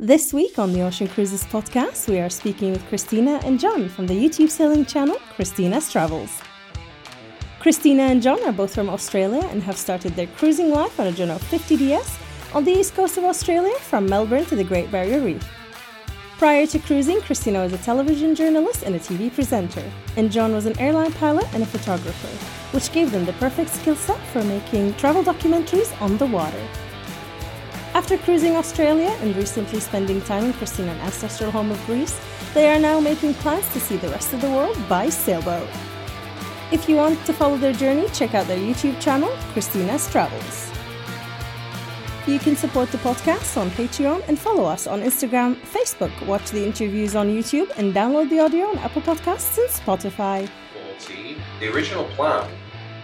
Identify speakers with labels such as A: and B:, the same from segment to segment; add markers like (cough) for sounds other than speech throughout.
A: This week on the Ocean Cruises podcast, we are speaking with Christina and John from the YouTube sailing channel Christina's Travels. Christina and John are both from Australia and have started their cruising life on a Jeanneau 50DS on the east coast of Australia from Melbourne to the Great Barrier Reef. Prior to cruising, Christina was a television journalist and a TV presenter, and John was an airline pilot and a photographer, which gave them the perfect skill set for making travel documentaries on the water. After cruising Australia and recently spending time in Christina's ancestral home of Greece, they are now making plans to see the rest of the world by sailboat. If you want to follow their journey, check out their YouTube channel, Christina's Travels. You can support the podcast on Patreon and follow us on Instagram, Facebook, watch the interviews on YouTube, and download the audio on Apple Podcasts and Spotify.
B: 14. The original plan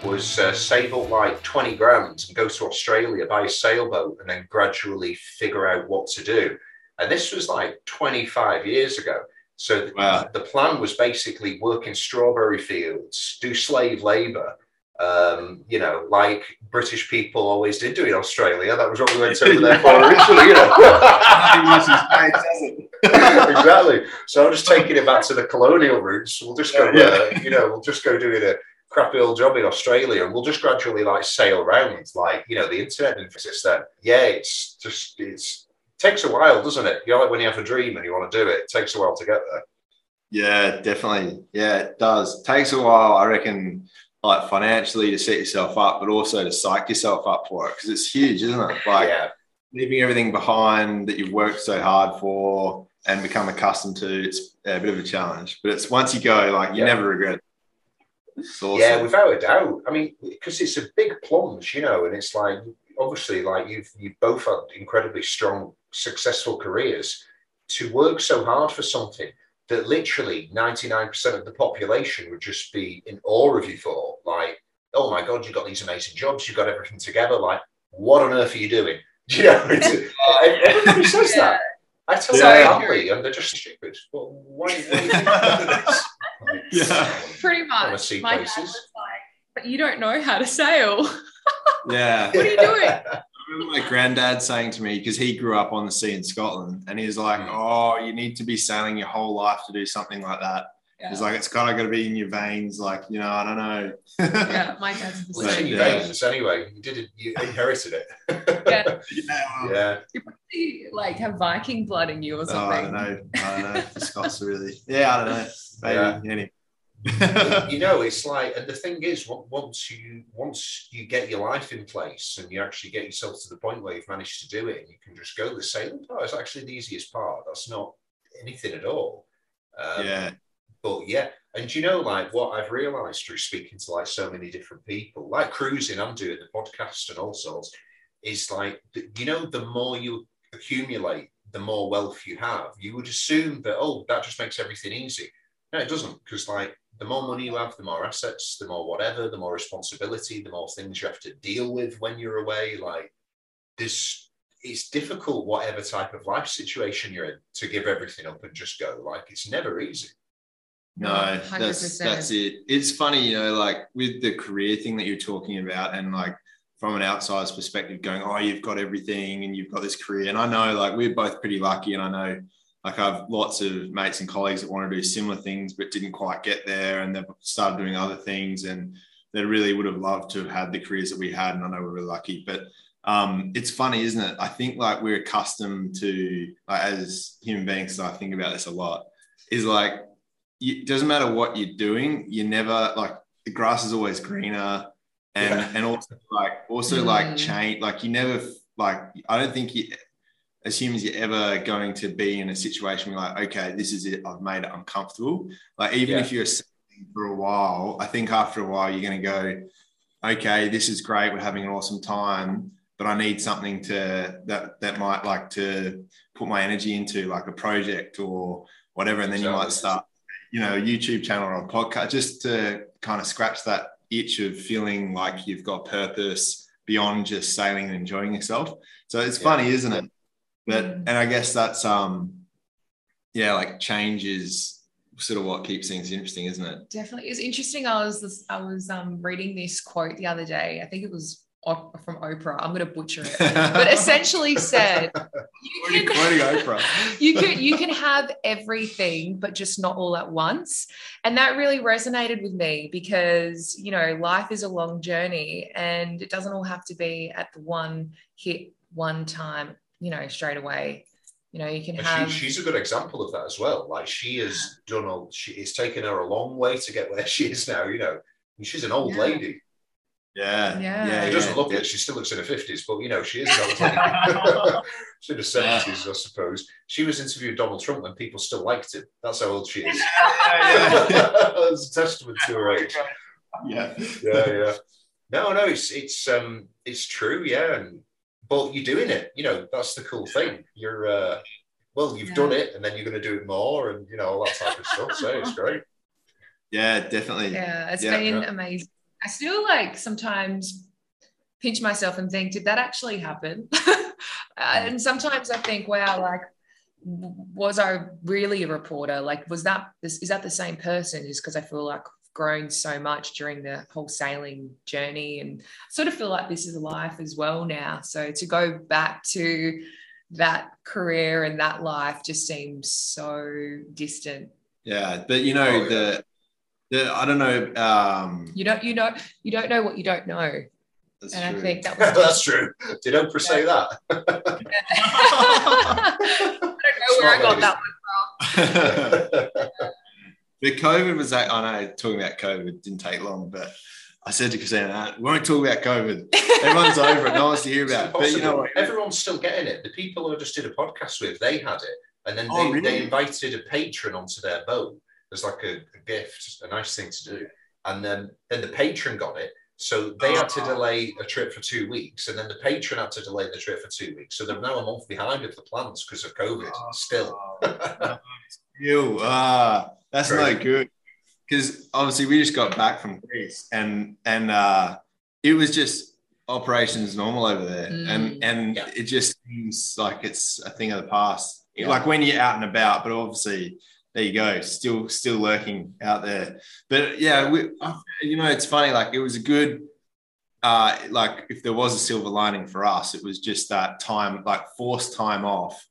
B: was uh, save up like 20 grand and go to Australia, buy a sailboat, and then gradually figure out what to do. And this was like 25 years ago. So
C: Wow.
B: the plan was basically work in strawberry fields, do slave labor, um, you know, like British people always did do in Australia. That was what we went over there for (laughs) originally, you know. (laughs) exactly. So I'm just taking it back to the colonial roots. We'll just go,
C: Yeah.
B: uh, you know, we'll just go doing a crappy old job in Australia, and we'll just gradually like sail around, like you know, the internet didn't exist then. Yeah, it's just it's takes a while, doesn't it? You know, like when you have a dream and you want to do it, it takes a while to get there.
C: Yeah, definitely. Yeah, it does. takes a while, I reckon, like financially to set yourself up, but also to psych yourself up for it because it's huge, isn't it? Like
B: yeah,
C: leaving everything behind that you've worked so hard for and become accustomed to. It's a bit of a challenge, but it's once you go, like you
B: Yeah.
C: never regret. It. Awesome.
B: yeah, without a doubt. I mean, because it's a big plunge, you know, and it's like obviously, like you've you both had incredibly strong, successful careers. To work so hard for something that literally 99% of the population would just be in awe of you for, like, oh my god, you've got these amazing jobs, you've got everything together. Like, what on earth are you doing? (laughs) You know, it's, (laughs) uh, everybody says that. I tell
C: Yeah.
B: my family, and they're just stupid. Well, why, why (laughs) do you think this?
C: Yeah. (laughs)
D: Pretty
B: Wanna
D: much.
B: see
D: My dad
B: places?
D: was like, but you don't know how to sail. (laughs)
C: Yeah.
D: What are you doing? (laughs)
C: My granddad saying to me because he grew up on the sea in Scotland, and he's like,
B: Mm.
C: "Oh, you need to be sailing your whole life to do something like that." He's like, "It's kind of got to be in your veins." Like, you know, I don't know.
D: yeah, my dad's the
B: Well, it's in
D: same.
B: your
C: Yeah.
B: veins anyway. You did it. You inherited it.
D: Yeah. (laughs)
C: yeah,
B: yeah.
D: You probably like have Viking blood in you or
C: Oh, I
D: something.
C: don't know. I don't know. The Scots are really. Yeah, I don't know. Maybe.
B: Yeah.
C: Anyway.
B: you (laughs) know, it's like, and the thing is, on- once you once you get your life in place and you actually get yourself to the point where you've managed to do it, and you can just go. The sailing part is actually the easiest part. That's not anything at all. Um,
C: yeah.
B: But yeah, and you know, like what I've realised through speaking to like so many different people, like cruising, I'm doing the podcast and all sorts, is like you know, the more you accumulate, the more wealth you have. You would assume that oh, that just makes everything easy. No, it doesn't, because like the more money you have, the more assets, the more whatever, the more responsibility, the more things you have to deal with when you're away. Like this, it's difficult, whatever type of life situation you're in, to give everything up and just go. Like it's never easy.
C: No, that's
D: 100%.
C: that's it. It's funny, you know, like with the career thing that you're talking about, and like from an outsider's perspective, going, "Oh, you've got everything, and you've got this career." And I know, like, we're both pretty lucky, and I know, like, I've lots of mates and colleagues that want to do similar things but didn't quite get there, and they've started doing other things, and they really would have loved to have had the careers that we had. And I know we're really lucky, but um, it's funny, isn't it? I think like we're accustomed to, like, as human beings, I think about this a lot. Is like it doesn't matter what you're doing, you never like the grass is always greener, and
B: Yeah.
C: and also like also like
D: Mm.
C: change like you never like I don't think you as humans you're ever going to be in a situation where like okay this is it I've made it uncomfortable like even
B: Yeah.
C: if you're for a while I think after a while you're going to go okay this is great we're having an awesome time but I need something to that that might like to put my energy into like a project or whatever and then you might start you know, a YouTube channel or a podcast just to kind of scratch that itch of feeling like you've got purpose beyond just sailing and enjoying yourself. So it's
B: Yeah.
C: funny, isn't it? But
D: Mm.
C: and I guess that's um yeah, like change is sort of what keeps things interesting, isn't it?
D: Definitely. It's interesting. I was I was um reading this quote the other day. I think it was from Oprah. I'm going to butcher it, (laughs) but essentially said, you can, you can (laughs) you can have everything, but just not all at once. And that really resonated with me because you know life is a long journey, and it doesn't all have to be at the one hit one time. You know, straight away. You know, you can
B: And
D: have.
B: she, she's a good example of that as well. Like she has done all. She it's taken her a long way to get where she is now. You know, and she's an old
D: Yeah.
B: lady.
C: Yeah.
D: Yeah.
C: Yeah.
B: She doesn't look
C: yeah.
B: it. She still looks in her fifties, but you know, she is an she's (laughs) (laughs) in her seventies, I suppose. She was interviewing Donald Trump when people still liked him. That's how old she is. (laughs) It's a testament to her age.
C: yeah.
B: yeah, yeah. No, no, it's it's um it's true, yeah. And but you're doing it, you know, that's the cool thing. You're uh well, you've
D: Yeah.
B: done it and then you're gonna do it more and you know, all that type of stuff. So it's great.
C: Yeah, definitely.
D: Yeah, it's
C: Yeah,
D: been
B: yeah.
D: amazing. I still like sometimes pinch myself and think, did that actually happen? (laughs) Uh, and sometimes I think, wow, like, was I really a reporter? Like, was that this is that the same person? Just because I feel like I've grown so much during the whole sailing journey, and sort of feel like this is a life as well now. So to go back to that career and that life just seems so distant.
C: Yeah. But you know,
B: Oh,
C: the I don't know. Um
D: You don't, you know, you don't know what you don't know.
C: that's
D: and
C: true.
D: I think that (laughs) was
B: that's true. Did Oprah say that? (laughs)
D: I don't know where I got that one. From. (laughs)
C: the COVID was like, I know talking about COVID didn't take long, but I said to Christina, we won't talk about COVID. Everyone's over it. No one's wants to hear about it. But you know what?
B: Everyone's still getting it. The people who I just did a podcast with, they had it. And then they,
C: Oh, really?
B: they invited a patron onto their boat as like a, a gift, a nice thing to do. And then, then the patron got it. So they had to
C: Oh.
B: delay a trip for two weeks. And then the patron had to delay the trip for two weeks. So they're now a month behind with the plans because of COVID still. (laughs)
C: Ew, ah, that's
B: Crazy.
C: no good. Because obviously we just got back from Greece and and uh, it was just operations normal over there,
D: Mm.
C: and and
B: Yeah.
C: it just seems like it's a thing of the past.
B: Yeah.
C: Like when you're out and about, but obviously there you go, still still lurking out there. But yeah, we, you know, it's funny. Like it was a good. Uh, like if there was a silver lining for us, it was just that time, like forced time off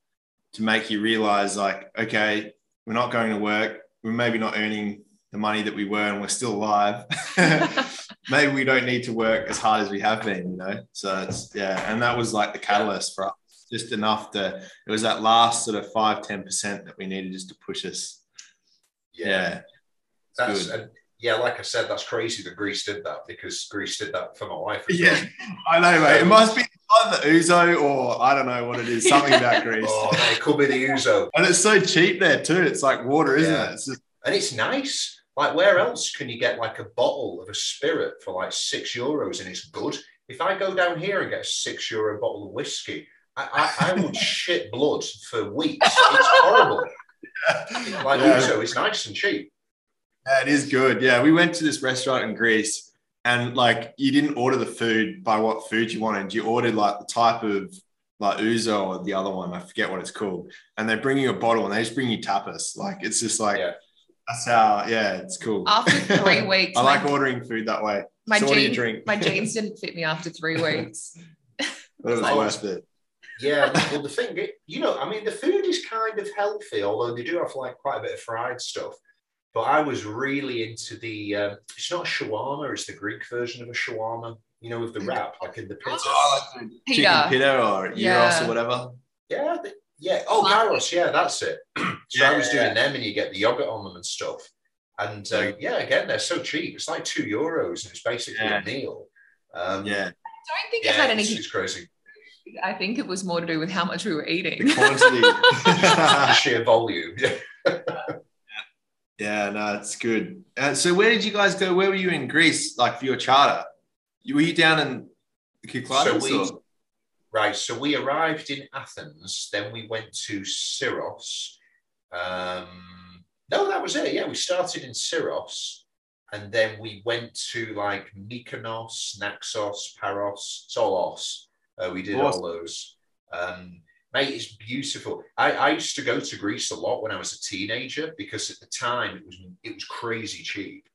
C: to make you realize like okay we're not going to work we're maybe not earning the money that we were and we're still alive (laughs) (laughs) maybe we don't need to work as hard as we have been you know so it's yeah and that was like the catalyst for us just enough to it was that last sort of five ten percent that we needed just to push us yeah, it's
B: That's,
C: good.
B: and yeah, like I said, that's crazy that Greece did that because Greece did that for my wife. as
C: yeah
B: well.
C: i know mate it um, must be either the ouzo or i don't know what it is something about (laughs) greece
B: Oh, it could be the Ouzo.
C: and it's so cheap there too it's like water isn't
B: Yeah.
C: it it's just
B: And it's nice. Like, where else can you get like a bottle of a spirit for like six euros and it's good? If I go down here and get a six euro bottle of whiskey, I, I, I would (laughs) shit blood for weeks. It's horrible. Like,
C: Yeah.
B: also, it's nice and cheap.
C: Yeah, it is good. Yeah, we went to this restaurant in Greece, and like you didn't order the food by what food you wanted. You ordered like the type of like ouzo or the other one. I forget what it's called. And they bring you a bottle, and they just bring you tapas. Like it's just like
B: Yeah.
C: that's how. Yeah, it's cool.
D: After (laughs) three weeks,
C: I like
D: my,
C: ordering food that way.
D: my,
C: so what do you
D: jeans,
C: drink?
D: my jeans (laughs) didn't fit me after three weeks.
C: But it was
B: Oh.
C: worth it.
B: Yeah, well, the thing, you know, I mean, the food is kind of healthy, although they do have like quite a bit of fried stuff. But I was really into the, um, it's not a shawarma, it's the Greek version of a shawarma, you know, with the wrap, like in the pizza.
C: Oh, like the
D: Pita.
C: chicken pita or gyros or whatever.
B: Yeah, the- yeah. Oh, gyros, yeah, that's it. (clears throat) so I was
C: Yeah.
B: doing them and you get the yogurt on them and stuff. And uh, yeah, again, they're so cheap. It's like two euros and it's basically
C: Yeah.
B: a meal. Um,
C: Yeah,
D: I don't think it
B: yeah,
D: had
B: it's,
D: anything.
B: it's crazy.
D: I think it was more to do with how much we were eating.
C: the quantity. (laughs)
B: the sheer volume. Yeah. (laughs)
C: Yeah, no, it's good. Uh, so, where did you guys go? Where were you in Greece, like for your charter? You- Were you down in the Kykladas?
B: So we- Right. So we arrived in Athens, then we went to Syros. Um, no, that was it. Yeah, we started in Syros, and then we went to like Mykonos, Naxos, Paros, Solos. Uh, we did
C: Awesome.
B: all those. Um, mate, it's beautiful. I, I used to go to Greece a lot when I was a teenager because at the time it was it was crazy cheap.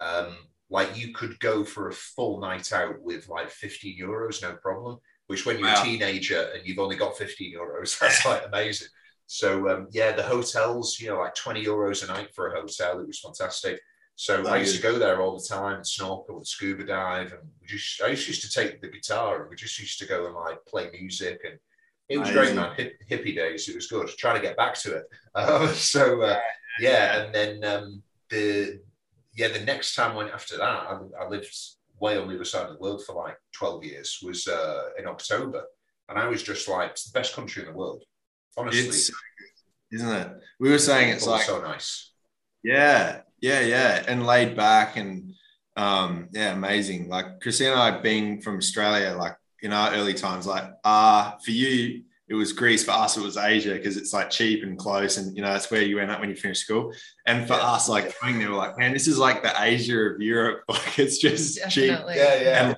B: Um, like you could go for a full night out with like 15 euros, no problem. Which when you're
C: Wow.
B: a teenager and you've only got 15 euros, (laughs) that's like amazing. So um, yeah, the hotels, you know, like 20 euros a night for a hotel, it was fantastic. So I used to go there all the time and snorkel and scuba dive, and we just I just used to take the guitar and we just used to go and like play music, and it was great, man. Hip, hippie days, it was good. Trying to get back to it. Uh, (laughs) so uh, yeah, and then um, the yeah the next time I went after that, I, I lived way on the other side of the world for like twelve years. Was uh, in October, and I was just like it's the best country in the world. Honestly,
C: It's isn't it? We were saying it's
B: People
C: like
B: so nice.
C: Yeah, yeah, yeah, and laid back and um, yeah, amazing. Like Christina and I being from Australia, like in our early times, like uh for you it was Greece, for us it was Asia because it's like cheap and close, and you know that's where you end up when you finish school. And for
B: Yeah.
C: us, like going there, we're like, man, this is like the Asia of Europe. (laughs) Like it's just cheap,
D: Definitely.
B: Yeah, yeah.
C: and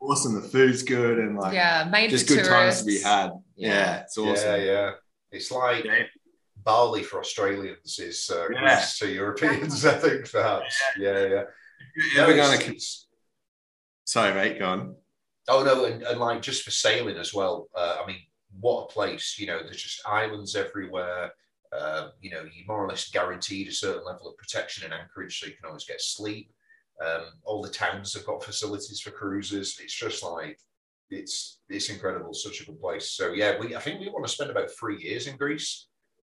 C: awesome. The food's good and like
D: yeah, made
C: just
D: for
C: good times to be had.
D: Yeah.
C: Yeah, it's awesome.
B: Yeah, yeah. It's like
C: Yeah.
B: Bali for Australians is uh,
C: Yeah.
B: Greece to Europeans, I think, perhaps. Yeah, yeah.
C: You're
B: No,
C: ever gonna? Sorry, mate. Go on.
B: Oh no, and, and like just for sailing as well. Uh, I mean, what a place! You know, there's just islands everywhere. Uh, you know, you more or less guaranteed a certain level of protection in Anchorage, so you can always get sleep. Um, all the towns have got facilities for cruises. It's just like it's it's incredible, such a good place. So yeah, we I think we want to spend about three years in Greece.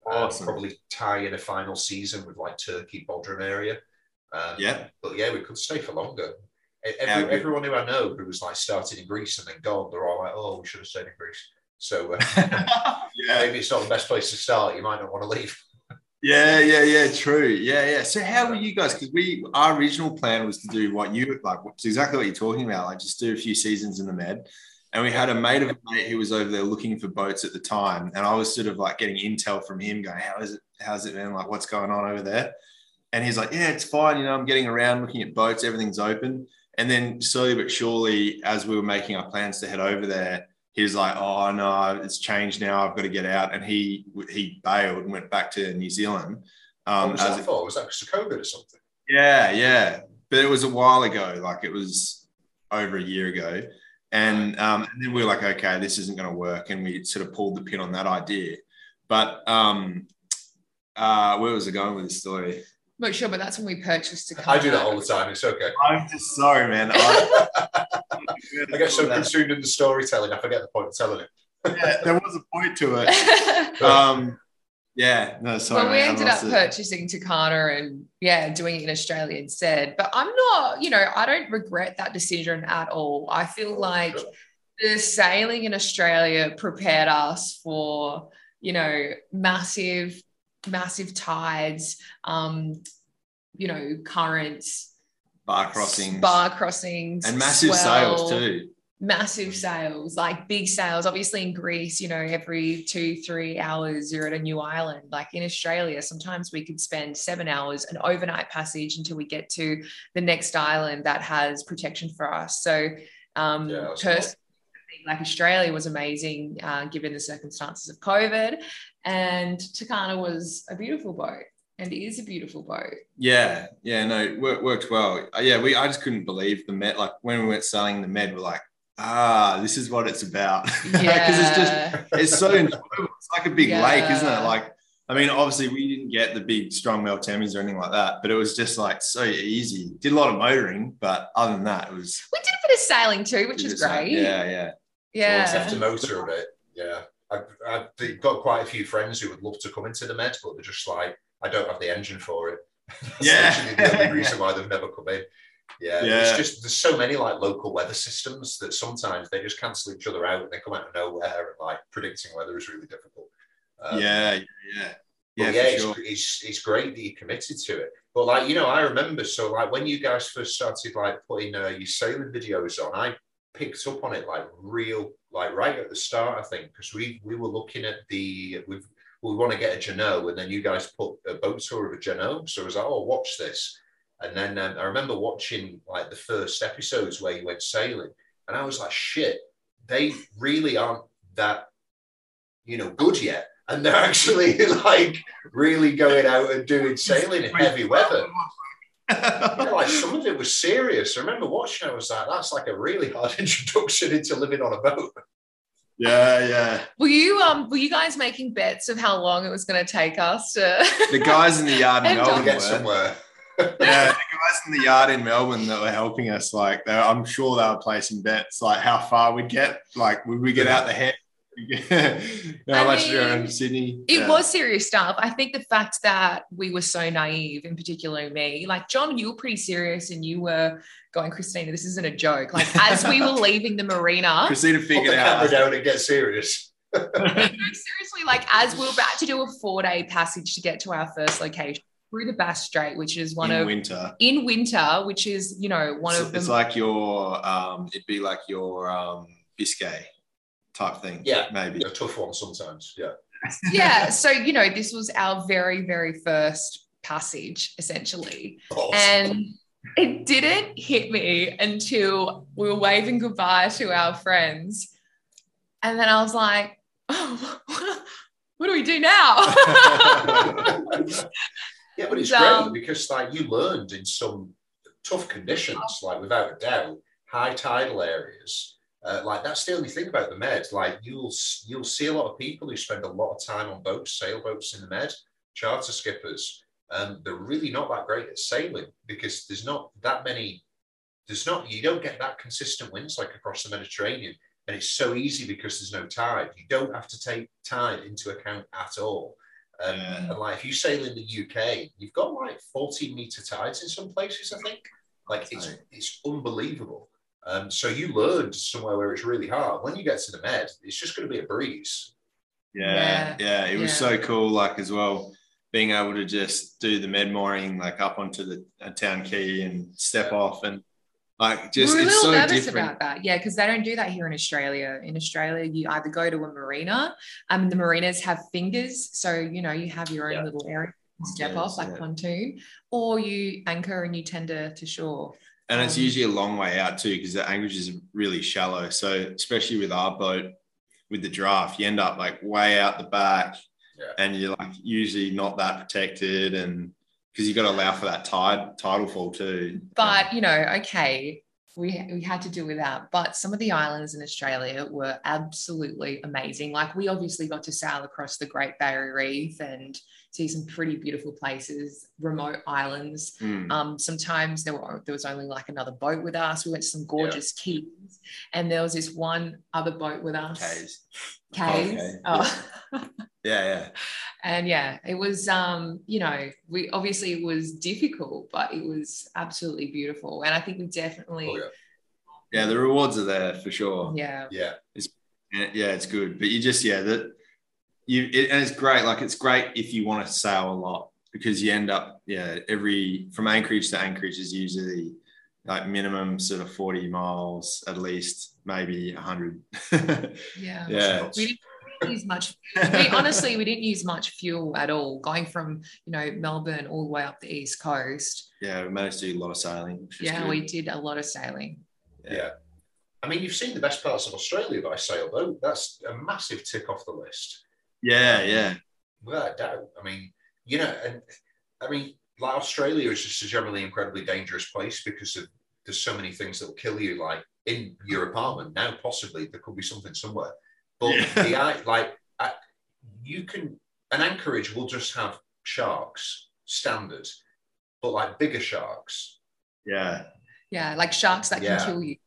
C: Awesome.
B: probably tie in a final season with like Turkey, Bodrum area. Um,
C: Yeah.
B: but yeah, we could stay for longer. Every, everyone who I know who was like started in Greece and then gone, they're all like, "Oh, we should have stayed in Greece." So uh, (laughs) (laughs)
C: yeah.
B: maybe it's not the best place to start. You might not want to leave.
C: Yeah, yeah, yeah, true. Yeah, yeah. So how were you guys? Because we our original plan was to do what you like, exactly what you're talking about, like just do a few seasons in the med. And we had a mate of a mate who was over there looking for boats at the time. And I was sort of like getting intel from him, going, How is it? How's it, man? Like, what's going on over there? And he's like, Yeah, it's fine. You know, I'm getting around looking at boats, everything's open. And then slowly but surely, as we were making our plans to head over there, he was like, "Oh no, it's changed now. I've got to get out." And he he bailed and went back to New Zealand.
B: what
C: Um,
B: was
C: as
B: that
C: it-
B: for? Was that because of COVID or something?
C: yeah, yeah, but it was a while ago. Like it was over a year ago, and um, and then we were like, "Okay, this isn't going to work," and we sort of pulled the pin on that idea. But um, uh, where was I going with this story?
D: Not sure, but that's when we purchased a car.
B: I do that all the time. It's okay.
C: I'm just sorry, man. I, (laughs)
B: I get so consumed in the storytelling, I forget the point of telling it.
C: yeah, there was a point to it. (laughs) Um, yeah, no, sorry.
D: well, we
C: mate,
D: ended up
C: it.
D: purchasing Takana and yeah, doing it in Australia instead. But I'm not, you know, I don't regret that decision at all. I feel like
B: Sure.
D: the sailing in Australia prepared us for, you know, massive, massive tides, um, you know, currents,
C: bar crossings
D: bar crossings,
C: and massive
D: swell,
C: sales too.
D: Massive sales, like big sales. Obviously, in Greece, you know, every two, three hours you're at a new island. Like in Australia, sometimes we could spend seven hours, an overnight passage until we get to the next island that has protection for us. So, um,
B: Yeah,
D: personally, like Australia was amazing uh, given the circumstances of COVID, and Takana was a beautiful boat, and it is a beautiful boat.
C: Yeah, yeah, no, it worked, worked well. Uh, yeah, we I just couldn't believe the med. Like when we went sailing the med, we're like, ah, this is what it's about. (laughs) Yeah, because it's just, it's so enjoyable. It's like a big lake, isn't it? Like, I mean, obviously we didn't get the big strong Meltemis or anything like that, but it was just like so easy. Did a lot of motoring, but other than that, it was
D: we did a bit of sailing too, which is
C: just like-
D: great.
C: Yeah, yeah.
D: yeah.
B: We'll have to motor a bit. Yeah. I've, I've got quite a few friends who would love to come into the Med, but they're just like, I don't have the engine for it. That's (laughs)
C: Yeah.
B: the only (laughs) reason why they've never come in. Yeah,
C: Yeah.
B: it's just there's so many like local weather systems that sometimes they just cancel each other out and they come out of nowhere and like predicting weather is really difficult. Um,
C: yeah, yeah, yeah.
B: But
C: Yeah,
B: it's,
C: sure.
B: it's, it's great that you committed to it. But like, you know, I remember, so like when you guys first started like putting uh, your sailing videos on, I picked up on it like real, like right at the start, I think, because we we were looking at the, we've, we want to get a Jeanneau, and then you guys put a boat tour of a Jeanneau. So I was like, oh, watch this. And then um, I remember watching like the first episodes where you went sailing, and I was like, shit, they really aren't that, you know, good yet. And they're (laughs) actually like really going out and doing sailing in heavy weather. Yeah, like some of it was serious. I remember watching. I was like, "That's like a really hard (laughs) introduction into living on a boat."
C: yeah, yeah.
D: Were you um were you guys making bets of how long it was going to take us to
C: The guys in the yard (laughs) in
D: And
B: To
C: Melbourne.
B: get somewhere.
C: Yeah, the guys in the yard in Melbourne that were helping us, like, they, I'm sure they were placing bets, like how far we'd get. Like, would we get out the head? (laughs) how
D: I
C: much we were in Sydney?
D: It
C: Yeah.
D: was serious stuff. I think the fact that we were so naive, in particular me, like John, you were pretty serious and you were going, Christina, this isn't a joke. Like (laughs) as we were leaving the marina,
C: Christina figured
B: the
C: out.
B: camera down and get serious. (laughs)
D: no, seriously, like as we were about to do a four day passage to get to our first location through the Bass Strait, which is one
C: in
D: of
C: winter.
D: in winter, which is you know one
C: It's,
D: of the
C: it's like your, um, it'd be like your um, Biscay type thing.
B: Yeah.
C: maybe.
B: A tough one sometimes. Yeah. (laughs)
D: yeah. So you know this was our very very first passage essentially,
B: Awesome.
D: and it didn't hit me until we were waving goodbye to our friends, and then I was like, (laughs) oh. (laughs) What do we do now?
B: Yeah, but it's
D: So-
B: great because like you learned in some tough conditions, like without a doubt, high tidal areas. Uh, like that's the only thing about the Med. Like you'll you'll see a lot of people who spend a lot of time on boats, sailboats in the Med, charter skippers. Um, they're really not that great at sailing because there's not that many. There's not you don't get that consistent winds like across the Mediterranean, and it's so easy because there's no tide. You don't have to take tide into account at all. Um,
C: Yeah.
B: And like if you sail in the UK, you've got like 14 meter tides in some places, I think. Like it's
C: Right.
B: it's unbelievable. Um, so you learned somewhere where it's really hard. When you get to the Med, it's just going to be a breeze.
C: Yeah, yeah, it was
D: Yeah.
C: so cool. Like as well, being able to just do the med mooring like up onto the uh, town quay and step off and like just
D: we were a
C: it's
D: little
C: so
D: nervous
C: different.
D: about that, yeah, because they don't do that here in Australia. In Australia, you either go to a marina, um, the marinas have fingers, so you know you have your own
B: Yeah.
D: little area to step
C: Yes,
D: off like
C: yeah.
D: pontoon, or you anchor and you tender to shore.
C: And it's
D: Um,
C: usually a long way out too because the anchorage is really shallow. So especially with our boat, with the draft, you end up like way out the back,
B: Yeah.
C: and you're like usually not that protected, and because you've got to allow for that tide tidal fall too.
D: But you know, okay, we we had to do with that. But some of the islands in Australia were absolutely amazing. Like we obviously got to sail across the Great Barrier Reef and see some pretty beautiful places, remote islands.
C: Mm.
D: Um, sometimes there were there was only like another boat with us. We went to some gorgeous keys, and there was this one other boat with us.
C: Caves. Okay.
D: Oh. (laughs)
C: Yeah, yeah.
D: and yeah, it was um, you know, we obviously it was difficult, but it was absolutely beautiful. And I think we definitely
B: Oh, yeah.
C: Yeah, the rewards are there for sure.
D: yeah.
B: Yeah.
C: Yeah, yeah, it's good. But you just yeah, that you it, and it's great. Like it's great if you want to sail a lot because you end up yeah every from Anchorage to Anchorage is usually like minimum sort of forty miles at least, maybe hundred.
D: Yeah. (laughs)
C: yeah,
D: We didn't use much. We, honestly, we didn't use much fuel at all. Going from you know Melbourne all the way up the east coast.
C: yeah, we managed to do a lot of sailing.
D: Yeah,
C: good.
D: we did a lot of sailing.
B: Yeah. I mean, you've seen the best parts of Australia by sailboat. That's a massive tick off the list.
C: yeah, yeah,
B: Without a doubt. I mean, you know, and I mean, like Australia is just a generally incredibly dangerous place because of there's so many things that will kill you, like in your apartment. Now, possibly there could be something somewhere. But
C: Yeah.
B: the like I, you can an anchorage will just have sharks standard, but like bigger sharks.
C: yeah.
D: Yeah, like sharks that
B: Yeah.
D: can kill you.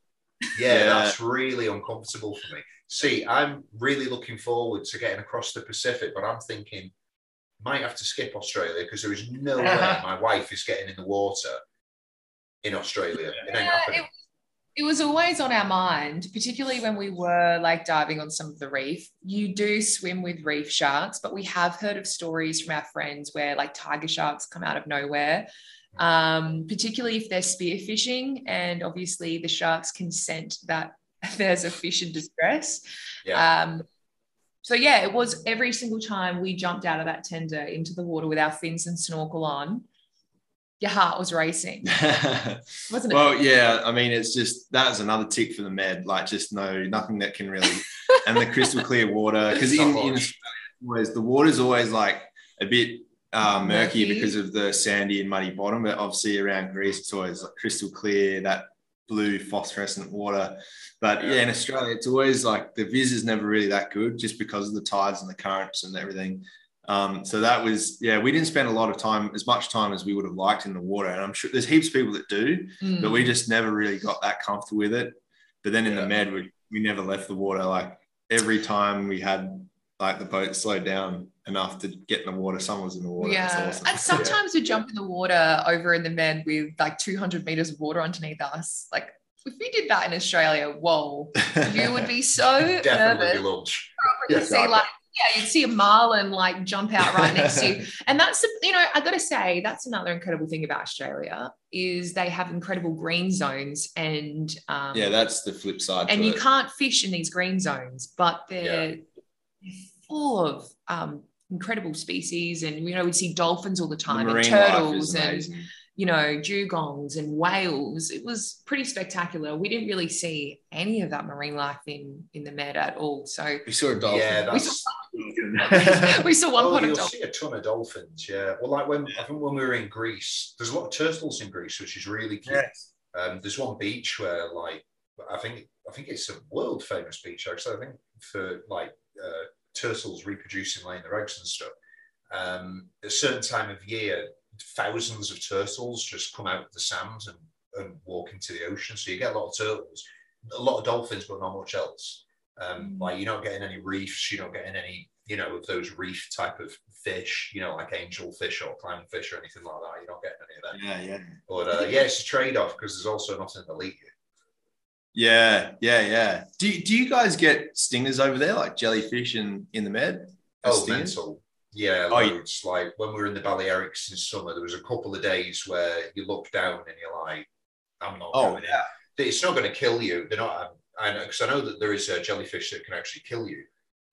B: Yeah,
C: Yeah.
B: that's really uncomfortable for me. See, I'm really looking forward to getting across the Pacific, but I'm thinking might have to skip Australia because there is no way (laughs) my wife is getting in the water in Australia. It ain't happening.
D: It was always on our mind, particularly when we were like diving on some of the reef. You do swim with reef sharks, but we have heard of stories from our friends where like tiger sharks come out of nowhere, um, particularly if they're spearfishing. And obviously, the sharks can scent that (laughs) there's a fish in distress.
B: Yeah.
D: Um, so, yeah, it was every single time we jumped out of that tender into the water with our fins and snorkel on, your heart was racing, (laughs) wasn't it?
C: Well, yeah, I mean, it's just that's another tick for the med. Like, just no, nothing that can really, and the crystal clear water. Because (laughs) in,
B: not
C: in
B: much.
C: Australia, always the water's always like a bit uh, murky,
D: Murky.
C: because of the sandy and muddy bottom. But obviously around Greece, it's always like crystal clear, that blue phosphorescent water. But yeah, in Australia, it's always like the vis is never really that good just because of the tides and the currents and everything. Um, so that was, yeah, we didn't spend a lot of time, as much time as we would have liked in the water. And I'm sure there's heaps of people that do,
D: Mm.
C: but we just never really got that comfortable with it. But then in
B: Yeah.
C: the med, we, we never left the water. Like every time we had like the boat slowed down enough to get in the water, someone was in the water.
D: Yeah.
C: awesome.
D: And (laughs) sometimes we jump in the water over in the med with like 200 meters of water underneath us. Like if we did that in Australia, whoa, you would be so (laughs)
B: Definitely
D: nervous. You'd
B: Yeah,
D: see like yeah, you'd see a marlin like jump out right next to you. And that's you know, I gotta say, that's another incredible thing about Australia is they have incredible green zones and um
C: yeah, that's the flip side.
D: and you
C: it.
D: can't fish in these green zones, but they're full of um incredible species and you know we'd see dolphins all the
C: The
D: time and turtles and you know dugongs and whales it was pretty spectacular we didn't really see any of that marine life in in the med at all so
C: We saw a dolphin.
B: Yeah,
D: we
B: that's.
D: Saw, (laughs) (laughs) we saw one
B: Oh,
D: pot of
B: you'll
D: dolphins
B: see a ton of dolphins. Yeah. Well, like when I think when we were in Greece, there's a lot of turtles in Greece, which is really cute.
C: yes.
B: Um, there's one beach where, like, I think I think it's a world famous beach actually. I think for like uh, turtles reproducing, laying their eggs and stuff. Um, at a certain time of year, thousands of turtles just come out of the sand and, and walk into the ocean. So you get a lot of turtles, a lot of dolphins, but not much else. Um,
D: Mm.
B: Like you're not getting any reefs, you're not getting any, you know, of those reef type of fish, you know, like angelfish or clownfish or anything like that. You're not getting any of that.
C: Yeah, yeah.
B: But uh, yeah, it's a trade off because there's also nothing to eat you.
C: Yeah, yeah, yeah. Do, do you guys get stingers over there, like jellyfish in, in the med?
B: Oh,
C: Stingers?
B: mental. Yeah,
C: Oh, yeah.
B: loads. Like when we were in the Balearics in summer, there was a couple of days where you look down and you're like, I'm not
C: Oh,
B: going in.
C: yeah.
B: It's not going to kill you. They're not, I know, because I know that there is a jellyfish that can actually kill you.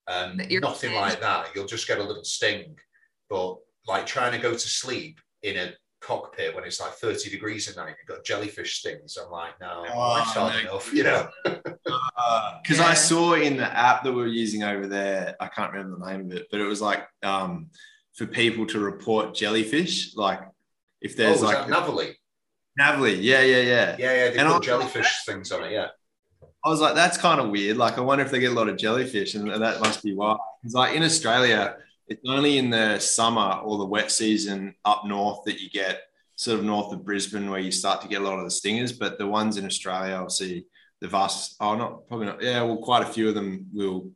B: Um,
D: you're-
B: nothing like that. You'll just get a little sting. But like trying to go to sleep in a cockpit when it's like 30 degrees at night, you've got jellyfish stings. I'm like, no,
C: Oh,
B: life's hard
C: no.
B: enough, you know? (laughs)
C: Because
D: Yeah.
C: I saw in the app that we are using over there, I can't remember the name of it, but it was like um, for people to report jellyfish, like if
B: Oh,
C: there's
B: is
C: like
B: that Navily?
C: Navily, yeah, yeah, yeah.
B: Yeah, yeah, they
C: And
B: put
C: I'll-
B: jellyfish things on it, yeah.
C: I was like, that's kind of weird. Like, I wonder if they get a lot of jellyfish, and, that must be why. Because, like, in Australia, it's only in the summer or the wet season up north that you get sort of north of Brisbane where you start to get a lot of the stingers. But the ones in Australia, obviously, the vast, oh, not probably not, yeah, well, quite a few of them will,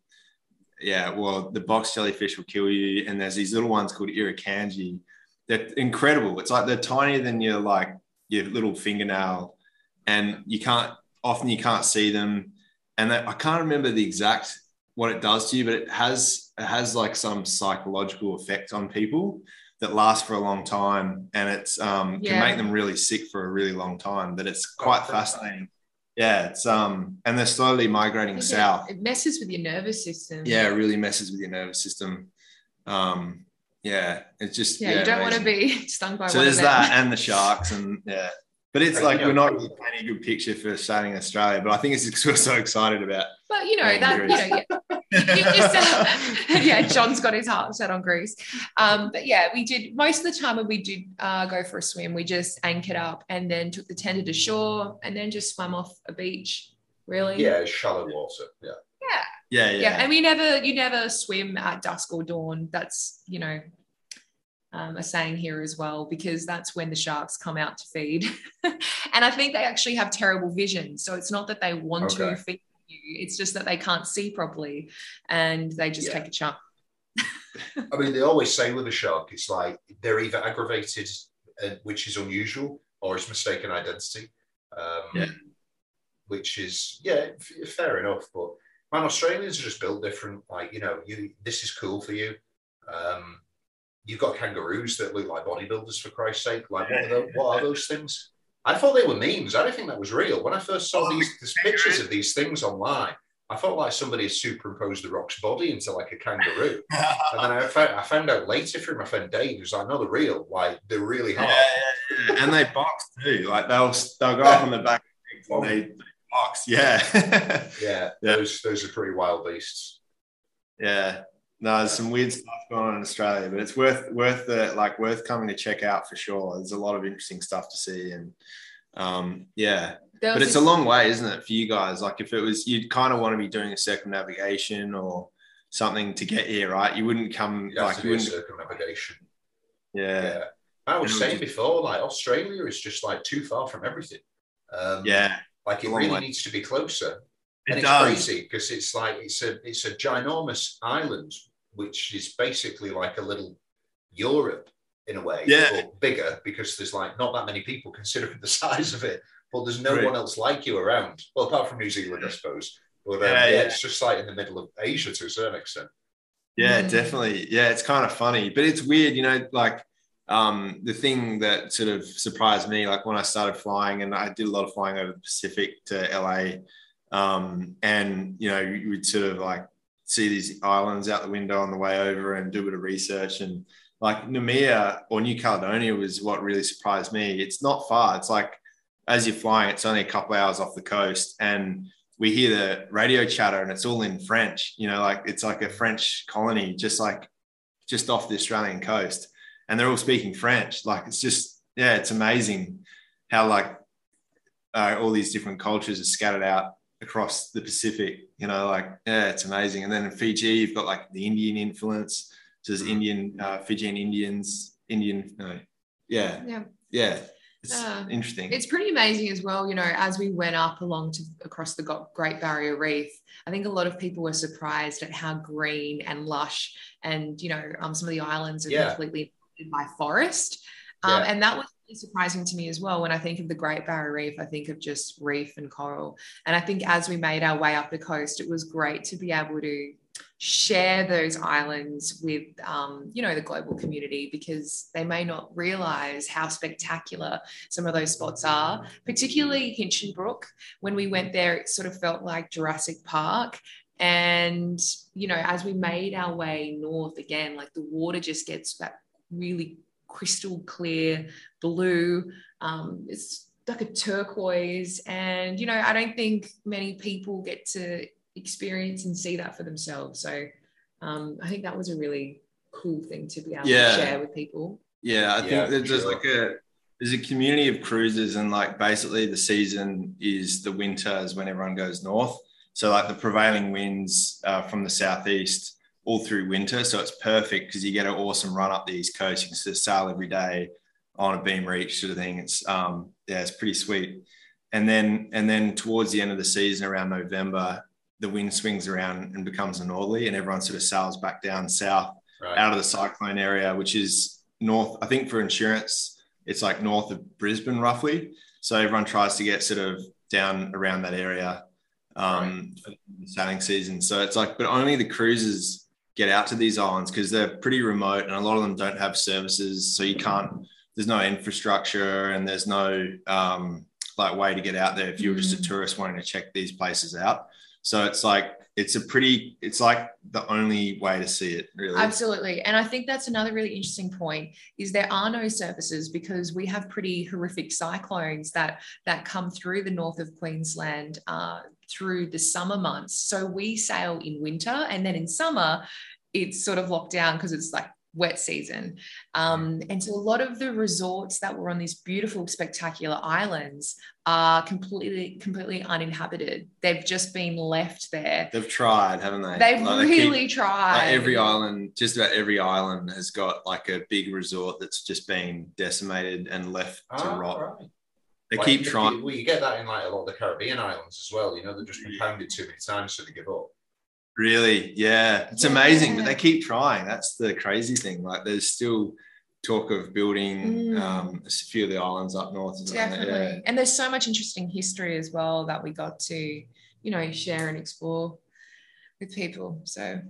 C: yeah, well, the box jellyfish will kill you. And there's these little ones called irukandji. They're incredible. It's like they're tinier than your, like, your little fingernail. And you can't, often you can't see them and that, I can't remember the exact what it does to you, but it has it has like some psychological effect on people that lasts for a long time, and it's um, can make them really sick for a really long time. But it's quite fascinating. Yeah, it's um, and they're slowly migrating south.
D: it messes with your nervous system
C: Yeah, it really messes with your nervous system. Um, yeah, it's just
D: yeah, you don't want to be (laughs) stung by
C: So
D: one
C: there's
D: of them.
C: that and the sharks and yeah. But it's like we're not really painting a good picture for sailing Australia, but I think it's because we're so excited about.
D: But you know
C: Yeah,
D: that you know, yeah, you just uh, (laughs) yeah, John's got his heart set on Greece. Um, but yeah, we did most of the time when we did uh, go for a swim, we just anchored up and then took the tender to shore and then just swam off a beach. Really,
B: Yeah, it's shallow water. Yeah.
C: Yeah, yeah.
D: yeah. And we never, you never swim at dusk or dawn. That's you know. Um, a saying here as well because that's when the sharks come out to feed (laughs) and i think they actually have terrible vision so it's not that they want
B: Okay.
D: to feed you it's just that they can't see properly and they just
B: Yeah.
D: take a chunk (laughs)
B: I mean, they always say with a shark, it's like they're either aggravated, uh, which is unusual, or it's mistaken identity. Um,
C: Yeah.
B: Which is, yeah, f- fair enough. But man, Australians are just built different. Like, you know, you this is cool for you. Um, you've got kangaroos that look like bodybuilders, for Christ's sake. Like, what are, those, what are those things? I thought they were memes. I didn't think that was real. When I first saw
C: Oh,
B: these, these pictures of these things online, I felt like somebody had superimposed the rock's body into like a kangaroo. (laughs) And then I found, I found out later through my friend Dave, he was like, no, they're real. Like, they're really
C: Yeah,
B: hard.
C: yeah, yeah. and they box too. Like they'll they'll go up on the back and they, they box. Yeah, (laughs)
B: Yeah,
C: Yeah.
B: Those, those are pretty wild beasts.
C: yeah. No, there's some weird stuff going on in Australia, but it's worth worth the like worth coming to check out for sure. There's a lot of interesting stuff to see, and um, yeah, but it's a long way, isn't it, for you guys? Like if it was, you'd kind of want to be doing a circumnavigation or something to get here, right? You wouldn't come
B: You have
C: like
B: to
C: you
B: a
C: wouldn't,
B: circumnavigation.
C: yeah,
B: Yeah. I was saying
C: would
B: before, like Australia is just like too far from everything. Um,
C: yeah.
B: Like it really
C: way.
B: needs to be closer.
C: It
B: and it's
C: does.
B: crazy because it's like it's a it's a ginormous island, which is basically like a little Europe in a way,
C: Yeah.
B: but bigger because there's like not that many people (laughs) considering the size of it. But there's no
C: Right.
B: one else like you around. Well, apart from New Zealand, I suppose. But um,
C: Yeah,
B: yeah,
C: yeah.
B: it's just like in the middle of Asia to a certain extent.
C: Yeah,
D: Mm.
C: definitely. Yeah, it's kind of funny, but it's weird, you know, like um, the thing that sort of surprised me, like when I started flying, and I did a lot of flying over the Pacific to LA, um, and you know, you would sort of like see these islands out the window on the way over and do a bit of research, and like Noumea or New Caledonia was what really surprised me. It's not far. It's like as you're flying, it's only a couple hours off the coast, and we hear the radio chatter and it's all in French, you know, like it's like a French colony, just like just off the Australian coast. And they're all speaking French. Like it's just, yeah, it's amazing how like uh, all these different cultures are scattered out across the Pacific, you know, like, yeah, it's amazing. And then in Fiji, you've got like the Indian influence. So there's Indian, uh, Fijian Indians, Indian, no, yeah,
D: yeah.
C: yeah. It's
D: Yeah.
C: interesting.
D: It's pretty amazing as well, you know, as we went up along to across the Great Barrier Reef, I think a lot of people were surprised at how green and lush and, you know, um, some of the islands are
B: Yeah.
D: completely by forest. Um,
B: Yeah.
D: And that was surprising to me as well. When I think of the Great Barrier Reef, I think of just reef and coral. And I think as we made our way up the coast, it was great to be able to share those islands with um, you know the global community because they may not realize how spectacular some of those spots are particularly hinchinbrook when we went there it sort of felt like jurassic park and you know as we made our way north again like the water just gets that really crystal clear blue um, it's like a turquoise and you know i don't think many people get to experience and see that for themselves so um, i think that was a really cool thing to be able
C: Yeah.
D: to share with people
C: Yeah, I
B: Yeah,
C: think that
B: for
C: there's
B: sure.
C: like a there's a community of cruisers, and like basically the season is the winter is when everyone goes north. So like the prevailing winds uh, from the southeast all through winter, so it's perfect because you get an awesome run up the east coast. You can sort of sail every day on a beam reach sort of thing. It's um yeah, it's pretty sweet. And then and then towards the end of the season, around November, the wind swings around and becomes a northerly, and everyone sort of sails back down south
B: Right.
C: out of the cyclone area, which is north. I think for insurance, it's like north of Brisbane, roughly. So everyone tries to get sort of down around that area um, for the sailing season. So it's like, but only the cruisers get out to these islands because they're pretty remote, and a lot of them don't have services. So you can't. There's no infrastructure, and there's no um, like way to get out there if you're just a
D: Mm.
C: tourist wanting to check these places out. So it's like it's a pretty. It's like the only way to see it, really.
D: Absolutely. And I think that's another really interesting point is there are no services because we have pretty horrific cyclones that that come through the north of Queensland uh, through the summer months. So we sail in winter and then in summer it's sort of locked down because it's like wet season. Um, and so a lot of the resorts that were on these beautiful, spectacular islands are completely, completely uninhabited. They've just been left there.
C: They've tried, haven't they?
D: They've
C: Like, they keep-
D: really tried.
C: like every island, just about every island has got like a big resort that's just been decimated and left to
B: Ah,
C: rot.
B: right.
C: They
B: Like,
C: keep
B: you-
C: trying.
B: Well, you get that in like a lot of the Caribbean islands as well. You know, they're just compounded too many times, so they give up.
C: Really, yeah, it's amazing, but they keep trying. That's the crazy thing. Like, there's still talk of building
D: Mm.
C: um, a few of the islands up north. and something like that,
D: Definitely.
C: Yeah.
D: And there's so much interesting history as well that we got to, you know, share and explore with people. So,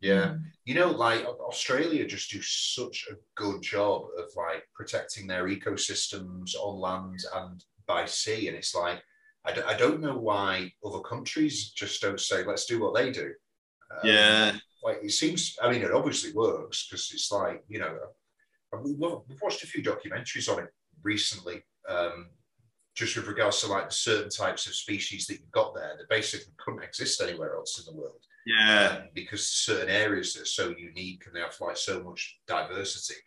B: Yeah.
D: mm.
B: You know, like Australia just do such a good job of like protecting their ecosystems on land and by sea. And it's like, I, d- I don't know why other countries just don't say, let's do what they do. Um,
C: Yeah.
B: Like it seems, I mean, it obviously works because it's like, you know, we- we've we've watched a few documentaries on it recently. Um, just with regards to like certain types of species that you've got there that basically couldn't exist anywhere else in the world.
C: Yeah.
B: Um, because certain areas that are so unique and they have like so much diversity.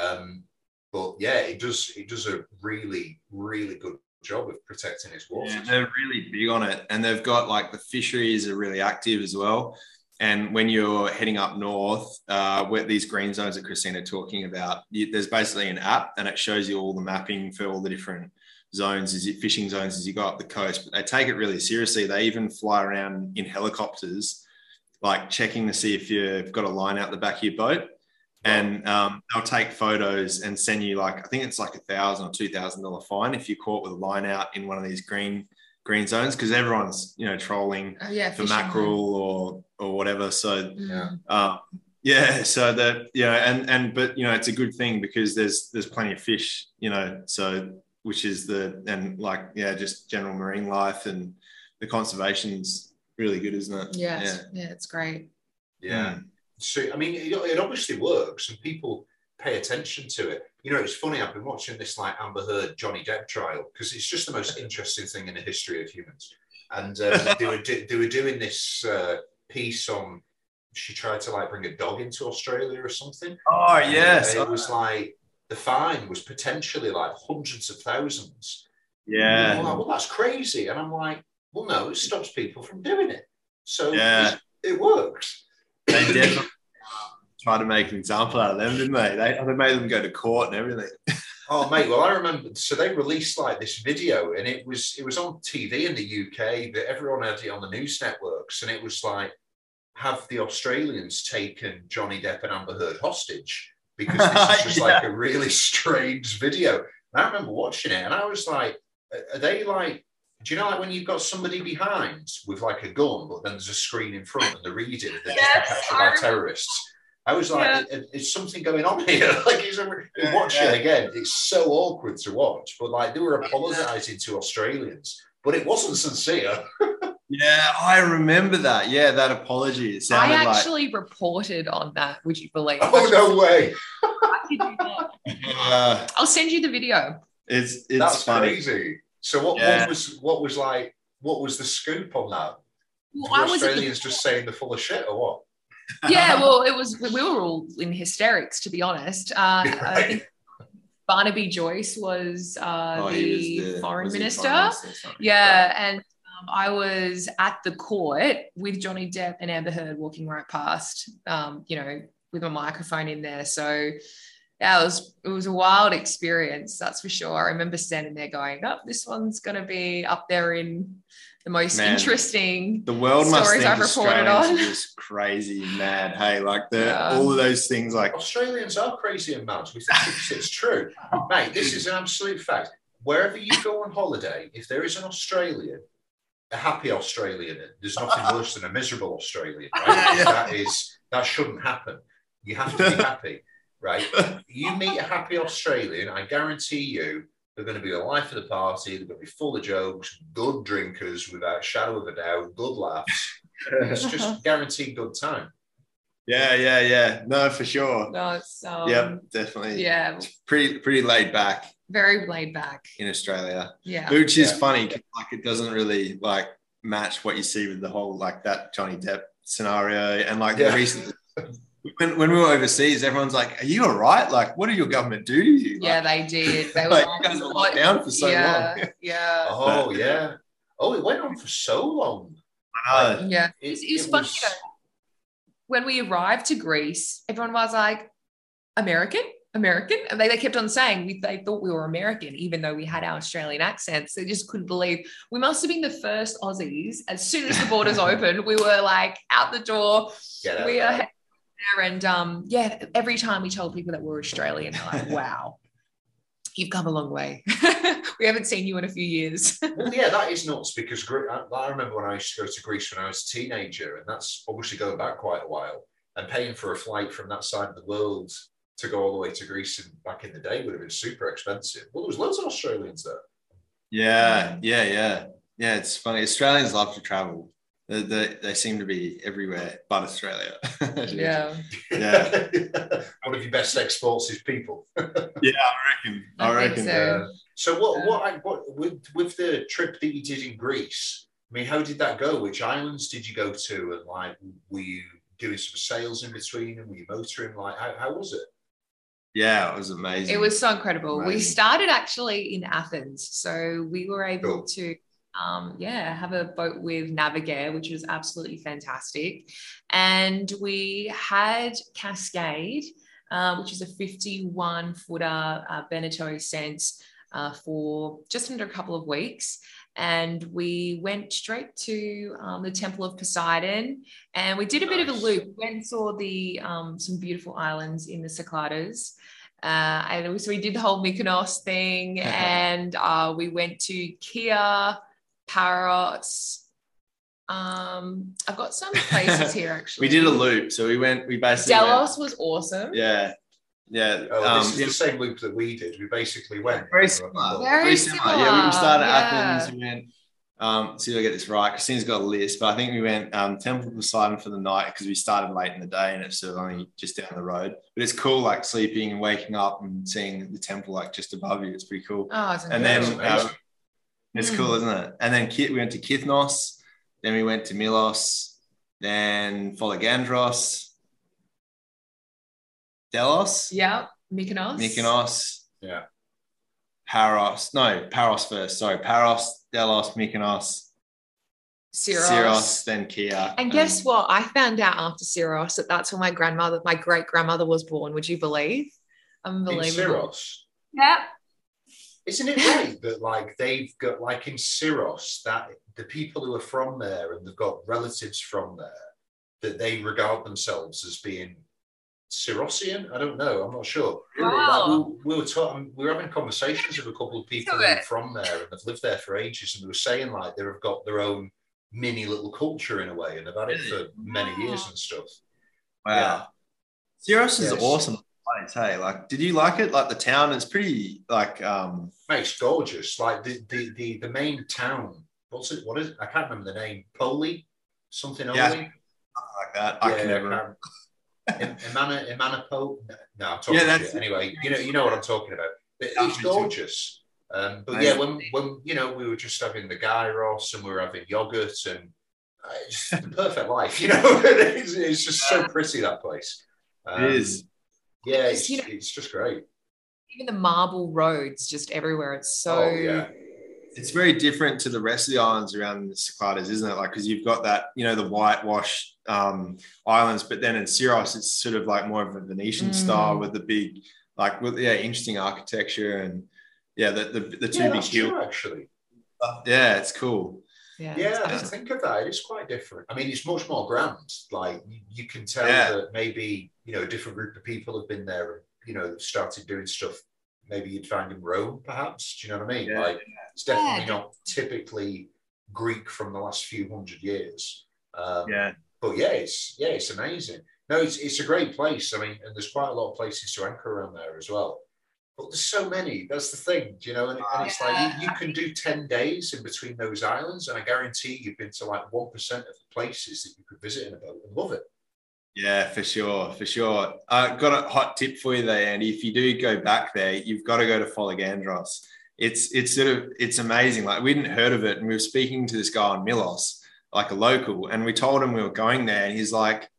B: Um, but yeah, it does it does a really really good job of protecting its waters.
C: Yeah, they're really big on it, and they've got like the fisheries are really active as well. And when you're heading up north, uh, where these green zones that Christina talking about, you, there's basically an app, and it shows you all the mapping for all the different zones, as it fishing zones as you go up the coast. But they take it really seriously. They even fly around in helicopters, like checking to see if you've got a line out the back of your boat and um, they'll take photos and send you like I think it's like a thousand or two thousand dollar fine if you're caught with a line out in one of these green green zones because everyone's you know trolling
D: Oh, yeah,
C: for mackerel or or whatever. So
D: Mm.
C: um, yeah, so that yeah, and and but you know, it's a good thing because there's there's plenty of fish, you know, so which is the and like yeah, just general marine life and the conservation's really good, isn't it?
D: Yeah, yeah, it's great.
B: Yeah. So I mean, it, it obviously works, and people pay attention to it. You know, it's funny. I've been watching this like Amber Heard Johnny Depp trial because it's just the most interesting thing in the history of humans. And um, (laughs) they were do, they were doing this uh, piece on. She tried to like bring a dog into Australia or something.
C: Oh
B: And
C: yes,
B: it was like the fine was potentially like hundreds of thousands. And
C: yeah,
B: like, well, that's crazy. And I'm like, well, no, it stops people from doing it. So
C: Yeah.
B: it works.
C: They definitely tried to make an example out of them, didn't they? They, they made them go to court and everything. (laughs)
B: Oh mate, well I remember. So they released like this video, and it was it was on TV in the UK. That everyone had it on the news networks, and it was like, have the Australians taken Johnny Depp and Amber Heard hostage? Because this is just (laughs) like a really (laughs) strange video. And I remember watching it, and I was like, are they like? Do you know like when you've got somebody behind with like a gun, but then there's a screen in front and they're reading, and they're
D: Yes,
B: just captured
D: I
B: by terrorists? I was like,
D: Yeah.
B: "Is- is something going on (laughs) here? like, it's a, watch it again. It's so awkward to watch, but like they were apologising to Australians, but it wasn't sincere. (laughs)
C: Yeah, I remember that. Yeah, that apology. It
D: I
C: sounded like
D: actually reported on that. Would you believe?
B: Oh no way!
D: I kid you not. (laughs)
C: uh,
D: I'll send you the video.
C: it's it's
B: That's
C: funny.
B: crazy. So what,
C: Yeah.
B: what was what was like? What was the scoop on that?
D: Well,
B: Were
D: I was at the-
B: Australians just saying they're full of shit or what?
D: yeah, well, it was we were all in hysterics to be honest. Uh, (laughs) I think Barnaby Joyce was uh,
C: Oh,
D: the,
C: was the-
D: foreign
C: was
D: minister.
C: foreign minister?
D: Yeah, and um, I was at the court with Johnny Depp and Amber Heard walking right past, um, you know, with my microphone in there. So yeah, it was it was a wild experience, that's for sure. I remember standing there going, "Oh, this one's going to be up there in the most
C: Man.
D: interesting."
C: The world must
D: stories
C: think
D: I've reported
C: Australians
D: on.
C: just crazy, mad. Hey, like the
D: Yeah.
C: all of those things, like
B: Australians are crazy and mad. We think it's, it's true, mate. This is an absolute fact. Wherever you go on holiday, if there is an Australian, a happy Australian, there's nothing worse than a miserable Australian. Right?
C: Yeah, (laughs) yeah.
B: That is that shouldn't happen. You have to be happy, right? (laughs) You meet a happy Australian, I guarantee you, they're going to be the life of the party. They're going to be full of jokes, good drinkers, without a shadow of a doubt, good laughs. It's just (laughs) guaranteed good time.
C: yeah, yeah, yeah. No, for sure.
D: No, it's um,
C: yep, definitely.
D: yeah,
C: It's pretty pretty laid back
D: very laid back.
C: in Australia,
D: Yeah,
C: which is
B: Yeah.
C: funny. 'cause, Like it doesn't really like match what you see with the whole like that Johnny Depp scenario and like
B: Yeah.
C: the recent. (laughs) When, when we were overseas, everyone's like, "Are you all right? Like, what did your government do to you?"
D: yeah,
C: Like,
D: they did. They (laughs) were
C: like,
D: like,
C: you guys were locked down for so
D: yeah,
C: long.
D: yeah, (laughs)
B: Oh, oh yeah. Oh, it went on for so long.
C: I know.
D: yeah.
B: It,
D: It's, it's
B: it
D: funny
B: was-
D: though. When we arrived to Greece, everyone was like, "American, American," and they, they kept on saying we, they thought we were American, even though we had our Australian accents. They just couldn't believe we must have been the first Aussies. As soon as the borders (laughs) opened, we were like out the door.
B: Get out
D: we are there, and um, yeah. Every time we told people that we're Australian, they're like, "Wow, you've come a long way. (laughs) we haven't seen you in a few years." (laughs)
B: Well, yeah, that is nuts because I, I remember when I used to go to Greece when I was a teenager, and that's obviously going back quite a while. And paying for a flight from that side of the world to go all the way to Greece and back in the day would have been super expensive. Well, there was loads of Australians there.
C: Yeah, yeah, yeah, yeah. It's funny. Australians love to travel. They, they, they seem to be everywhere but Australia. (laughs)
D: Yeah.
C: Yeah. (laughs)
B: One of your best exports is people. (laughs)
C: yeah, I reckon. I,
D: I
C: reckon.
D: so.
B: Uh, so what what I, what with with the trip that you did in Greece? I mean, how did that go? Which islands did you go to? And like, were you doing some sales in between? And were you motoring? Like, how, how was it?
C: Yeah, it was amazing.
D: It was so incredible. We started actually in Athens. So we were able
B: Cool.
D: to, um, yeah, have a boat with Navigare, which was absolutely fantastic. And we had Cascade, uh, which is a 51 footer uh, Beneteau Sense uh, for just under a couple of weeks. And we went straight to um, the Temple of Poseidon and we did a bit of a loop. Went and saw the um, some beautiful islands in the Cyclades. Uh, and so we did the whole Mykonos thing, (laughs) and uh, we went to Kea, Paros. Um, I've got some (laughs) places here actually.
C: we did a loop. So we went, we basically. went-
D: Delos was awesome.
C: yeah. Yeah.
B: Oh,
C: um,
B: this is
C: yeah,
B: the same loop that we did. We basically went
C: very similar.
D: Very
C: Yeah, we,
D: similar,
C: we started
D: yeah.
C: at Athens. We went. Um, see if I get this right. Christine's got a list, but I think we went um, Temple of Poseidon for the night because we started late in the day and it's sort of only just down the road. But it's cool, like sleeping and waking up and seeing the temple like just above you. It's pretty cool.
D: Oh, it's
C: And then
B: it's amazing.
C: uh, it's
D: Mm.
C: cool, isn't it? And then Kit, we went to Kithnos, then we went to Milos, then Folegandros, Delos,
D: yeah, Mykonos.
C: Mykonos,
B: Yeah.
C: Paros. No, Paros first. Sorry, Paros, Delos, Mykonos,
D: Syros.
C: Syros, then Kea.
D: And guess what? I found out after Syros that that's where my grandmother, my great grandmother, was born. Would you believe?
B: In
D: Unbelievable.
B: Syros.
D: Yeah.
B: Isn't it right that like they've got like in Syros that the people who are from there and they've got relatives from there that they regard themselves as being Syrossian? I don't know. I'm not sure.
D: Wow.
B: Like, we, we were talking, um, we were having conversations with a couple of people who are from there and have lived there for ages, and they were saying like they've got their own mini little culture in a way, and they've had it hmm. for many years and stuff.
C: Wow. Syros is
B: Yes.
C: awesome place. Hey, like, did you like it? Like the town is pretty like um
B: Mate, it's gorgeous. Like the the the, the main town. What's it? What is it? I can't remember the name. Poli, something
C: Yeah.
B: only.
C: like that. I can
B: Yeah,
C: never.
B: Im- Imana Imanapo. No, I'm talking
C: Yeah, that's-
B: Anyway, you know you know what I'm talking about. It's gorgeous. Um, but yeah, when when you know we were just having the gyros and we were having yogurt and uh, it's the perfect life. (laughs) You know, (laughs) it's, it's just so pretty that place. Um,
C: It is.
B: Yeah, it's,
D: You know-
B: it's just great.
D: Even the marble roads, just everywhere. It's so.
B: oh yeah.
C: It's very different to the rest of the islands around the Cyclades, isn't it? Like, because you've got that, you know, the whitewash um, islands, but then in Syros, it's sort of like more of a Venetian
D: Mm.
C: style with the big, like, with yeah, interesting architecture and yeah, the the, the two
B: Yeah,
C: big hills.
B: actually.
C: Yeah, it's cool.
D: Yeah.
B: Yeah, I didn't think of that. It's quite different. I mean, it's much more grand. Like you, you can tell
C: Yeah.
B: that maybe you know a different group of people have been there and you know started doing stuff. Maybe you'd find in Rome, perhaps. Do you know what I mean?
C: Yeah.
B: Like it's definitely
D: Yeah.
B: not typically Greek from the last few hundred years. Um,
C: Yeah.
B: But yeah, it's yeah, it's amazing. No, it's it's a great place. I mean, and there's quite a lot of places to anchor around there as well. But there's so many. That's the thing, do you know. And, and it's like you, you can do ten days in between those islands, and I guarantee you've been to like one percent of the places that you could visit in a boat and love it.
C: Yeah, for sure, for sure. I got a hot tip for you there, Andy. If you do go back there, you've got to go to Folegandros. It's it's sort of it's amazing. Like we didn't heard of it, and we were speaking to this guy on Milos, like a local, and we told him we were going there, and he's like,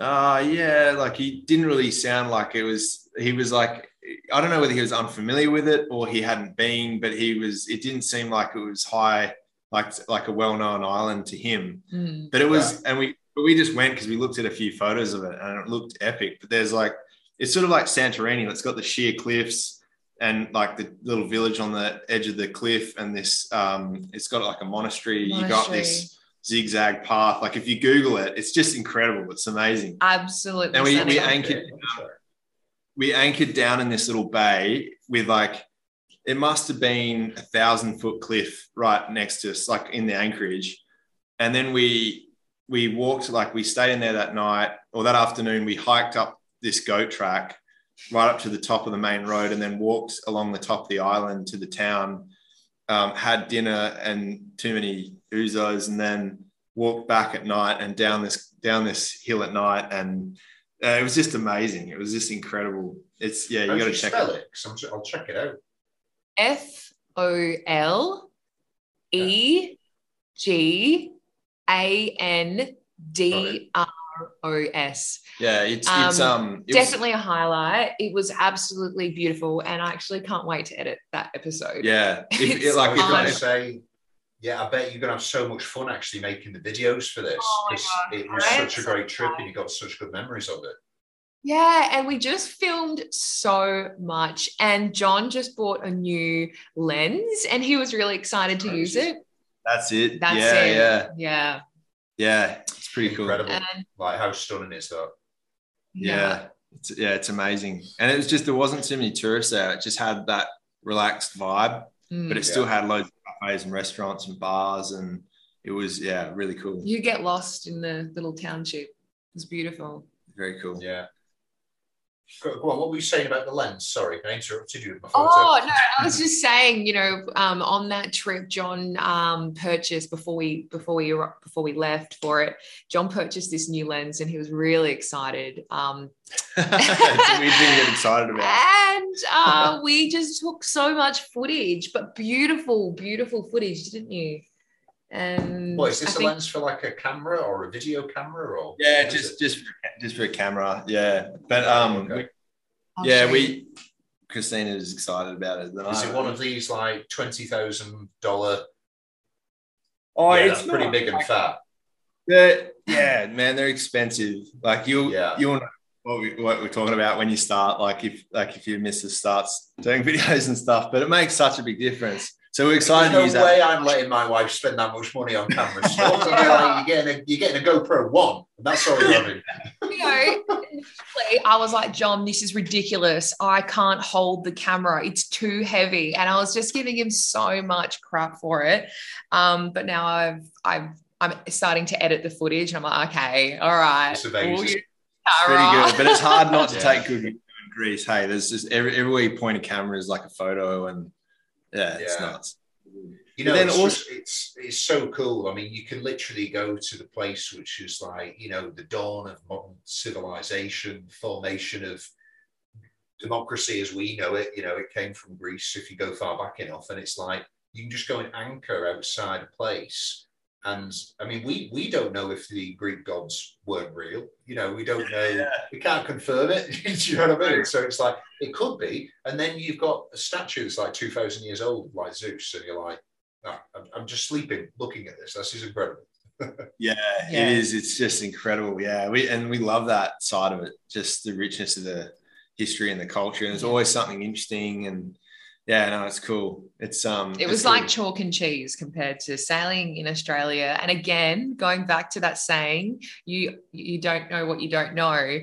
C: "Ah, yeah," like he didn't really sound like it was. He was like, I don't know whether he was unfamiliar with it or he hadn't been, but he was. It didn't seem like it was high, like like a well-known island to him.
D: Mm.
C: But it was, and we but we just went because we looked at a few photos of it and it looked epic. But there's like, it's sort of like Santorini. It's got the sheer cliffs and like the little village on the edge of the cliff, and this, um, it's got like a monastery. You got this zigzag path. Like if you Google it, it's just incredible. It's amazing.
D: Absolutely.
C: And we- we anchored- we anchored down in this little bay with like it must have been a thousand foot cliff right next to us, like in the anchorage. And then we we walked like we stayed in there that night or that afternoon. We hiked up this goat track right up to the top of the main road, and then walked along the top of the island to the town. Um, had dinner and too many ouzos, and then walked back at night and down this down this hill at night, and uh, it was just amazing. It was just incredible. It's yeah, you got to check
B: spell
C: it.
B: it? 'Cause I'm ju- I'll check it out.
D: F O L E G A N D R O S.
C: Yeah, it's it's um it was-
D: Definitely a highlight. It was absolutely beautiful, and I actually can't wait to edit that episode.
C: yeah, if, (laughs)
D: It's
C: it, like
B: I
C: if,
B: was going to say, yeah, I bet you're going to have so much fun actually making the videos for this.
D: Oh God,
B: it was
D: right?
B: such a great trip and you got such good memories of it.
D: Yeah, and we just filmed so much. And John just bought a new lens, and he was really excited to use it.
C: That's it.
D: That's
C: yeah,
D: it.
C: yeah,
D: Yeah.
C: yeah. It's pretty cool.
B: Incredible.
D: And
B: Like, how stunning is that?
C: Yeah. It's, yeah, it's amazing. And it was just there wasn't too many tourists there. It just had that relaxed vibe,
D: Mm.
C: but it still had loads of cafes and restaurants and bars, and it was yeah, really cool.
D: you get lost in the little township. It's beautiful.
C: Very cool.
B: Yeah. Go, go on, what were you saying about the lens? Sorry, I interrupted you photo.
D: Oh no, I was just saying, you know, um, on that trip, John um, purchased before we before we before we left for it. John purchased this new lens, and he was really excited. Um,
C: It's a weird thing to get excited about. It.
D: and uh, we just took so much footage, but beautiful, beautiful footage, didn't you? And
B: What is this
D: I
B: a
D: think-
B: lens for like a camera or a video camera or
C: Yeah, just just for, just for a camera. Yeah, but um,
B: Okay.
C: we- yeah, we Christina is excited about it. than I
B: it one of these like twenty thousand dollar?
C: Oh,
B: yeah,
C: it's
B: pretty
C: not
B: big and
C: like-
B: fat.
C: They're, yeah, man, they're expensive. Like you'll
B: Yeah.
C: you'll know what, we, what we're talking about when you start. Like if like if your missus starts doing (laughs) videos and stuff, but it makes such a big difference. So we're excited
B: There's
C: to
B: no
C: use
B: way
C: that.
B: I'm letting my wife spend that much money on cameras. (laughs) So what's like, you're getting a you're getting a GoPro one, and that's all you're having.
D: you know, I was like, John, this is ridiculous. I can't hold the camera. It's too heavy. And I was just giving him so much crap for it. Um, but now I've I've I'm starting to edit the footage and I'm like, okay, all right.
B: It's amazing.
D: we'll use
C: It's pretty good, but it's hard not to
B: Yeah. (laughs)
C: take good in Greece. Hey, there's just every everywhere you point a camera is like a photo, and yeah, it's
B: Yeah.
C: nuts.
B: You know,
C: then
B: it's,
C: also-
B: just, it's it's so cool. I mean, you can literally go to the place which is like you know the dawn of modern civilization, formation of democracy as we know it. You know, it came from Greece. If you go far back enough, and it's like you can just go and anchor outside a place. And I mean, we we don't know if the Greek gods weren't real. You know, we don't know. (laughs)
C: Yeah.
B: We can't confirm it. (laughs) Do you know what I mean? So it's like it could be. And then you've got a statue that's like two thousand years old, like Zeus, and you're like, "Ah, I'm, I'm just sleeping looking at this. This is incredible.
C: Yeah, (laughs)
D: Yeah.
C: it is. It's just incredible. Yeah, we and we love that side of it. Just the richness of the history and the culture. And there's always something interesting. And yeah, no, it's cool. It's um,
D: It
C: it's
D: was
C: cool.
D: like chalk and cheese compared to sailing in Australia. And again, going back to that saying, you you don't know what you don't know.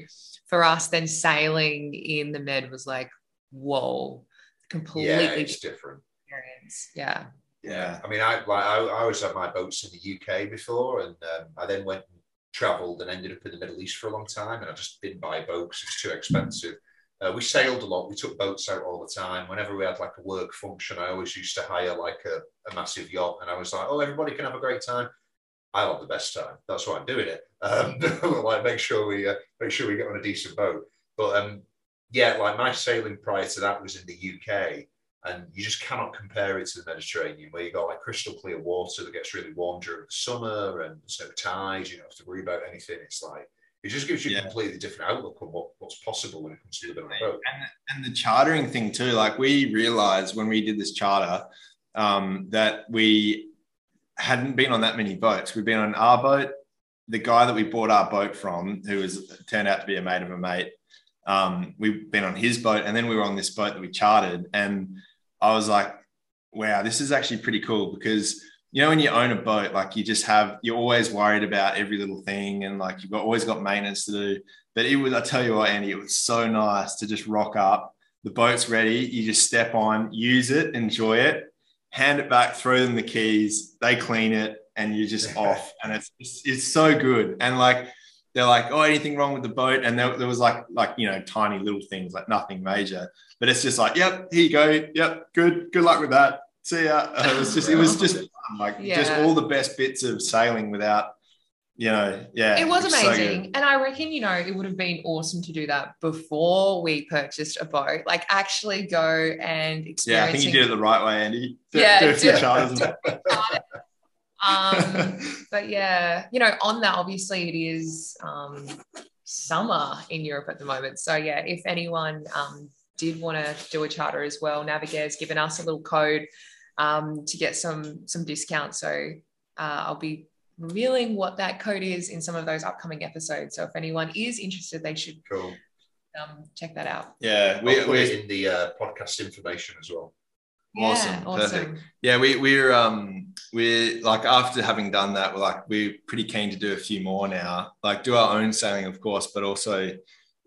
D: For us, then sailing in the Med was like, whoa, completely
B: Yeah,
D: different
B: it's different.
D: experience. Yeah.
C: yeah,
B: I mean, I like I, I was at my boats in the UK before, and um, I then went and travelled and ended up in the Middle East for a long time, and I just didn't buy boats; it's too expensive. Uh, we sailed a lot. We took boats out all the time. Whenever we had like a work function, I always used to hire like a, a massive yacht, and I was like, "Oh, everybody can have a great time." I'll have the best time. That's why I'm doing it. Um, (laughs) like make sure we uh, make sure we get on a decent boat. But um, yeah, like my sailing prior to that was in the UK, and you just cannot compare it to the Mediterranean, where you got like crystal clear water that gets really warm during the summer, and there's no tides. You don't have to worry about anything. It's like it just gives you a completely different outlook on what, what's possible when it comes to a boat.
C: and, and the chartering thing too. Like we realized when we did this charter um, that we hadn't been on that many boats. We've been on our boat. The guy that we bought our boat from, who was turned out to be a mate of a mate, um, we've been on his boat, and then we were on this boat that we chartered. And I was like, "Wow, this is actually pretty cool." Because you know, when you own a boat, like you just have, you're always worried about every little thing, and like you've got, always got maintenance to do. But it was, I tell you what, Andy, it was so nice to just rock up. The boat's ready. You just step on, use it, enjoy it, hand it back, throw them the keys. They clean it, and you're just (laughs) off. And it's, it's it's so good. And like they're like, oh, anything wrong with the boat? And there, there was like like you know tiny little things, like nothing major. But it's just like, yep, here you go. Yep, good. Good luck with that. See ya. Uh, (laughs) it was just it was just like just all the best bits of sailing without you know, yeah,
D: it was
C: it's so
D: amazing. and I reckon, you know, it would have been awesome to do that before we purchased a boat. Like actually go and experience.
C: yeah, I think you did it the right way, Andy. Do,
D: Yeah,
C: do
D: do-
C: charters.
D: um, but yeah, you know, on that, obviously it is um, summer in Europe at the moment. So yeah, if anyone um, did want to do a charter as well, Navigare's given us a little code um, to get some some discounts. So uh, I'll be revealing what that code is in some of those upcoming episodes. So if anyone is interested, they should
B: Cool.
D: um, check that out.
C: yeah,
B: we're,
C: we
B: it in the uh, podcast information as well.
C: Awesome,
D: Yeah,
C: perfect. Yeah, we we're um we're like after having done that, we're like we're pretty keen to do a few more now. Like do our own sailing, of course, but also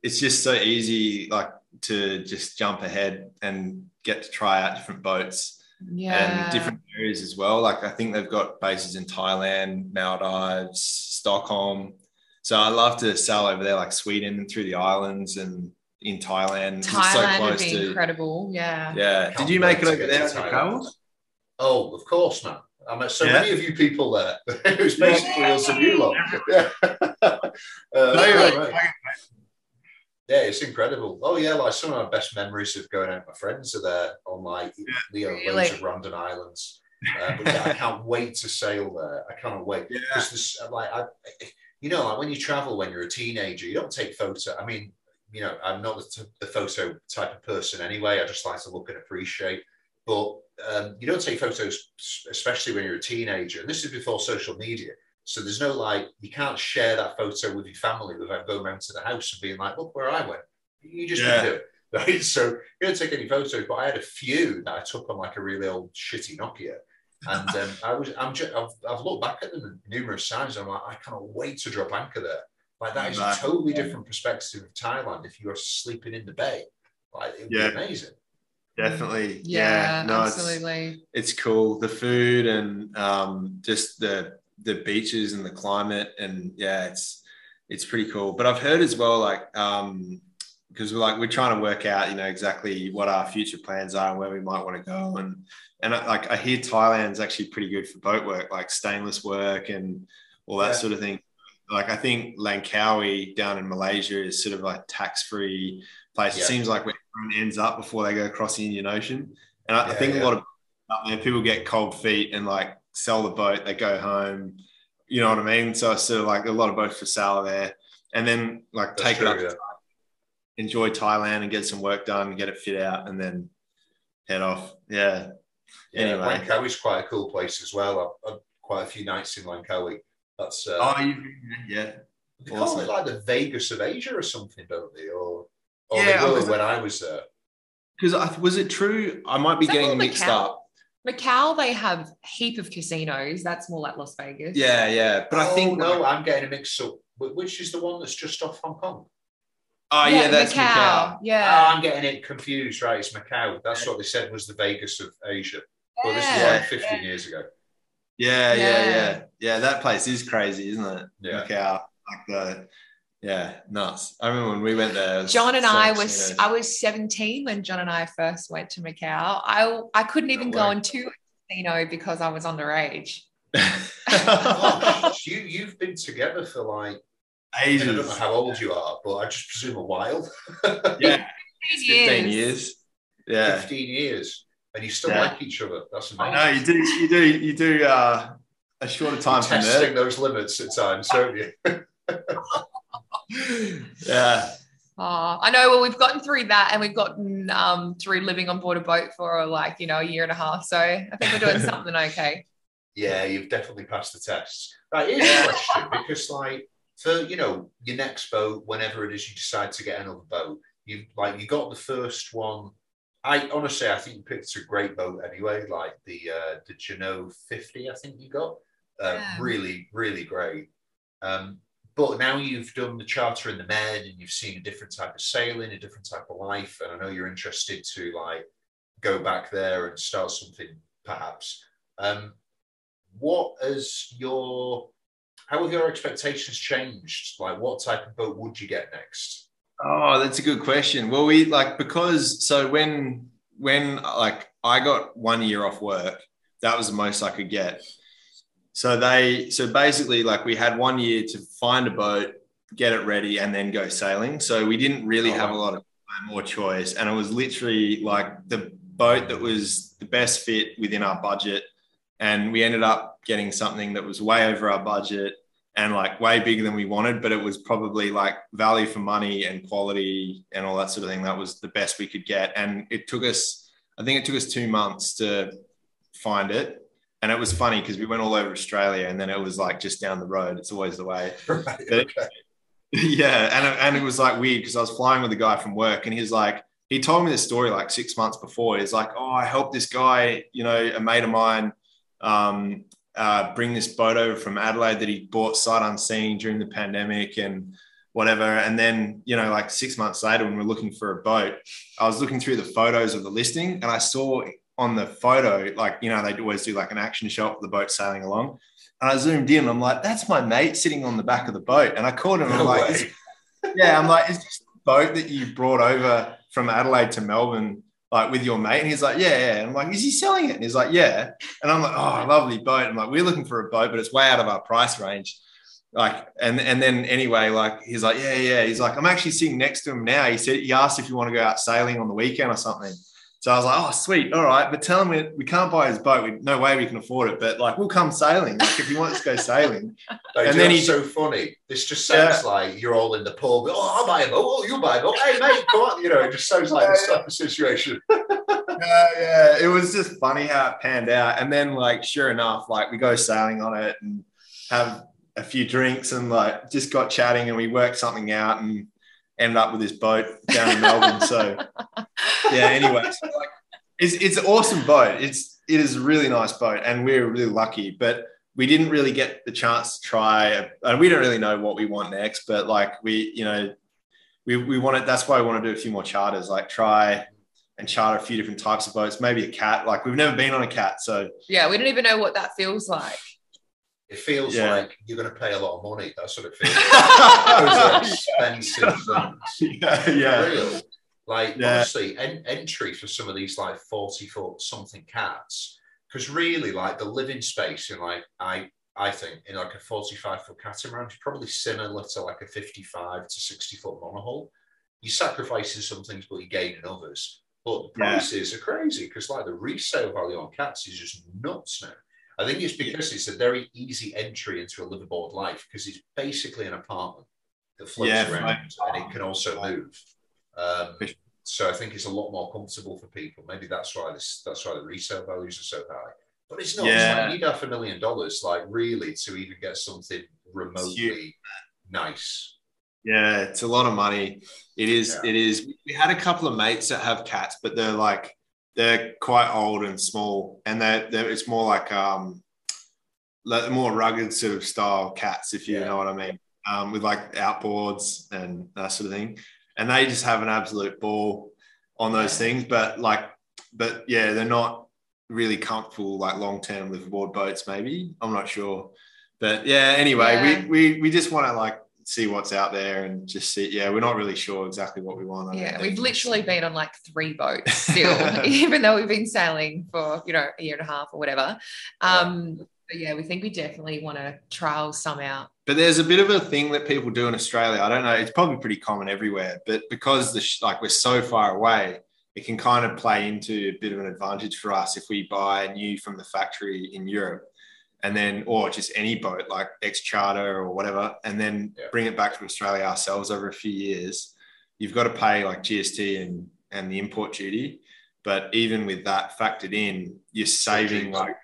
C: it's just so easy like to just jump ahead and get to try out different boats
D: Yeah.
C: and different areas as well. Like I think they've got bases in Thailand, Maldives, Stockholm. So I love to sail over there, like Sweden and through the islands and in Thailand. It's so
D: Thailand would be
C: to
D: incredible. Yeah.
C: yeah.
B: Can't
C: Did you make it over there
B: to
C: at
B: Oh, of course, man. I met so
C: Yeah.
B: many of you people there. (laughs) it was basically us and you lot. (laughs) Yeah. uh,
C: No,
B: right. Yeah, it's incredible. Oh yeah, like some of my best memories of going out with my friends are there on like you know, loads of random islands. Uh, but yeah, I can't (laughs) wait to sail there. I cannot wait
C: Yeah.
B: because this like I, you know, like when you travel when you're a teenager, you don't take photo. I mean, you know, I'm not the, t- the photo type of person anyway. I just like to look and appreciate. But um, you don't take photos, especially when you're a teenager. And this is before social media. So there's no like, you can't share that photo with your family without going round to the house and being like, look where I went. You just
C: Yeah.
B: do it. (laughs) Right. So you don't take any photos, but I had a few that I took on like a really old shitty Nokia. And um, I was, I'm just, I've, I've looked back at them numerous times. And I'm like, I cannot wait to drop anchor there. Like that is a totally different perspective of Thailand. If you are sleeping in the bay, like it would
C: Yeah.
B: be amazing.
C: Definitely.
D: Yeah,
C: no, it's-
D: absolutely.
C: it's cool the food and um, just the the beaches and the climate and yeah it's it's pretty cool. But i've heard as well like um because we're like we're trying to work out you know exactly what our future plans are and where we might want to go. And and I, like i hear thailand's actually pretty good for boat work like stainless work and all that
B: Yeah.
C: sort of thing. Like i think langkawi down in malaysia is sort of like tax-free place. It seems like where everyone ends up before they go across the indian ocean. And I, I think
B: yeah.
C: a lot of people get cold feet and like sell the boat, they go home. You know what I mean? So it's sort of like a lot of boats for sale there. And then like
B: That's
C: take
B: true,
C: it up,
B: yeah.
C: enjoy Thailand and get some work done, and get it fit out, and then head off. Yeah.
B: Yeah,
C: Anyway.
B: Langkawi's quite a cool place as well. I've, I've quite a few nights in Langkawi. That's uh,
C: Oh, you, yeah.
B: they call it like the Vegas of Asia or something, don't they? Or, or
C: Yeah,
B: they were
C: because-
B: when I was there.
C: Because was it true? I might be
D: Is
C: getting mixed
D: Macau?
C: up.
D: Macau, they have heap of casinos. That's more like Las Vegas.
C: Yeah, yeah. But I
B: Oh,
C: think
B: no,
C: like-
B: I'm getting a mix up. Which is the one that's just off Hong Kong?
C: oh yeah, that's Macau.
B: Oh,
D: Yeah.
B: Ah, I'm getting it confused. Right, it's Macau. That's what they said was the Vegas of Asia. Well, this is
D: Yeah.
B: like 15 years ago.
C: Yeah, yeah,
D: Yeah.
C: yeah, yeah. That place is crazy, isn't it?
B: Yeah.
C: Macau, like the, yeah, nuts. I remember when we went there.
D: John and I was
C: you know.
D: I was 17 when John and I first went to Macau. I I couldn't even
B: No
D: go
B: way.
D: into a casino because I was underage.
B: Gosh, (laughs) you, you've been together for like, ages. I don't know
C: Ages.
B: how old you are, but I just presume a while.
C: Yeah, (laughs) 15
D: years.
C: years. Yeah.
B: 15 years. And you still
C: Yeah.
B: like each other. That's amazing.
C: I know you do. You do. You do. Uh, a shorter time from
B: testing
C: there.
B: those limits at times, don't you? (laughs) (laughs)
C: yeah.
D: Oh, I know. Well, we've gotten through that, and we've gotten um, through living on board a boat for like you know a year and a half. So I think we're doing (laughs) something okay.
B: Yeah, you've definitely passed the tests. Right, here's a question because, like, for you know, your next boat, whenever it is you decide to get another boat, you've like you got the first one. I honestly, I think you picked a great boat anyway. Like the uh, the Jeanneau 50, I think you got. Uh,
D: Yeah.
B: Really, really great. Um, but now you've done the charter in the Med, and you've seen a different type of sailing, a different type of life, and I know you're interested to like go back there and start something, perhaps. Um, what has your how have your expectations changed? Like, what type of boat would you get next?
C: Oh, that's a good question. Well, we like because so when when like I got one year off work, that was the most I could get. So they so basically like we had one year to find a boat, get it ready, and then go sailing. So we didn't really
B: Oh,
C: have a lot of more choice, and it was literally like the boat that was the best fit within our budget, and we ended up getting something that was way over our budget and like way bigger than we wanted, but it was probably like value for money and quality and all that sort of thing. That was the best we could get, and it took us, I think it took us two months to find it. And it was funny because we went all over Australia, and then it was like just down the road. It's always the way. (laughs)
B: Right, okay. (laughs)
C: yeah, and it, and it was like weird because I was flying with a guy from work, and he's like, he told me this story like six months before. He's like, oh, I helped this guy, you know, a mate of mine, um, uh, bring this boat over from Adelaide that he bought sight unseen during the pandemic and whatever. And then, you know, like six months later, when we're looking for a boat, I was looking through the photos of the listing, and I saw on the photo, like you know, they always do like an action shot of the boat sailing along. And I zoomed in. I'm like, that's my mate sitting on the back of the boat. And I called him. I'm like, yeah, I'm like, is this the boat that you brought over from Adelaide to Melbourne, like with your mate? And he's like, yeah, yeah. And I'm like, is he selling it? And he's like, yeah. And I'm like, oh, lovely boat. I'm like, we're looking for a boat, but it's way out of our price range. Like, and and then anyway, like he's like, yeah, yeah. He's like, I'm actually sitting next to him now. He said he asked if you want to go out sailing on the weekend or something. So I was like, oh, sweet, all right. But tell him we, we can't buy his boat. We, no way we can afford it. But like, we'll come sailing. Like, if he wants to go (laughs) sailing,
B: Like,
C: And then
B: he's so funny. This just sounds like you're all in the pub. Oh, I'll buy a boat. Oh, you buy a boat. Hey, mate, come on. You know, it just sounds like this type of situation.
C: yeah, yeah, it was just funny how it panned out. And then, like, sure enough, like we go sailing on it and have a few drinks and like just got chatting and we worked something out and ended up with this boat down in Melbourne. So (laughs) yeah, anyway, so like it's it's an awesome boat. It's it is a really nice boat and we're really lucky, but we didn't really get the chance to try and we don't really know what we want next, but like we, you know, we, we wanted that's why we want to do a few more charters, like try and charter a few different types of boats, maybe a cat. Like we've never been on a cat, so
D: Yeah, we don't even know what that feels like.
B: It feels
C: Yeah.
B: like you're going to pay a lot of money. That's what it feels (laughs) like. Those are expensive (laughs) things.
C: yeah,
B: For
C: yeah,
B: real. Like,
C: Yeah.
B: honestly, en- entry for some of these like 40 foot something cats, because really, like, the living space in like, I, I think in like a 45 foot catamaran is probably similar to like a 55 to 60 foot monohull. You're sacrificing some things, but you're gaining others. But the
C: Yeah.
B: prices are crazy because like the resale value on cats is just nuts now. I think it's because it's a very easy entry into a liveaboard life because it's basically an apartment that floats
C: Yeah,
B: around
C: right.
B: and it can also move. Um, so I think it's a lot more comfortable for people. Maybe that's why this that's why the resale values are so high. But it's not. It's
C: Yeah.
B: like you need half a million dollars, like really, to even get something remotely nice.
C: yeah. It's a lot of money. It is.
B: Yeah.
C: It is. We had a couple of mates that have cats, but they're like they're quite old and small, and they're, they're it's more like um, like more rugged sort of style cats, if you
B: Yeah.
C: know what I mean, um, with like outboards and that sort of thing, and they just have an absolute ball on those things. But like, but yeah, they're not really comfortable like long term liveaboard boats. Maybe I'm not sure, but yeah. Anyway,
D: Yeah.
C: we we we just want to like see what's out there and just see. Yeah, we're not really sure exactly what we want. I
D: Yeah, we've literally been on like three boats (laughs) still, (laughs) even though we've been sailing for you know a year and a half or whatever. Um, but yeah, we think we definitely want to trial some out.
C: But there's a bit of a thing that people do in Australia. I don't know. It's probably pretty common everywhere, but because the sh- like we're so far away, it can kind of play into a bit of an advantage for us if we buy new from the factory in Europe, and then or just any boat like ex charter or whatever, and then
B: Yeah.
C: bring it back to Australia ourselves over a few years. You've got to pay like GST and and the import duty, but even with that factored in, you're saving like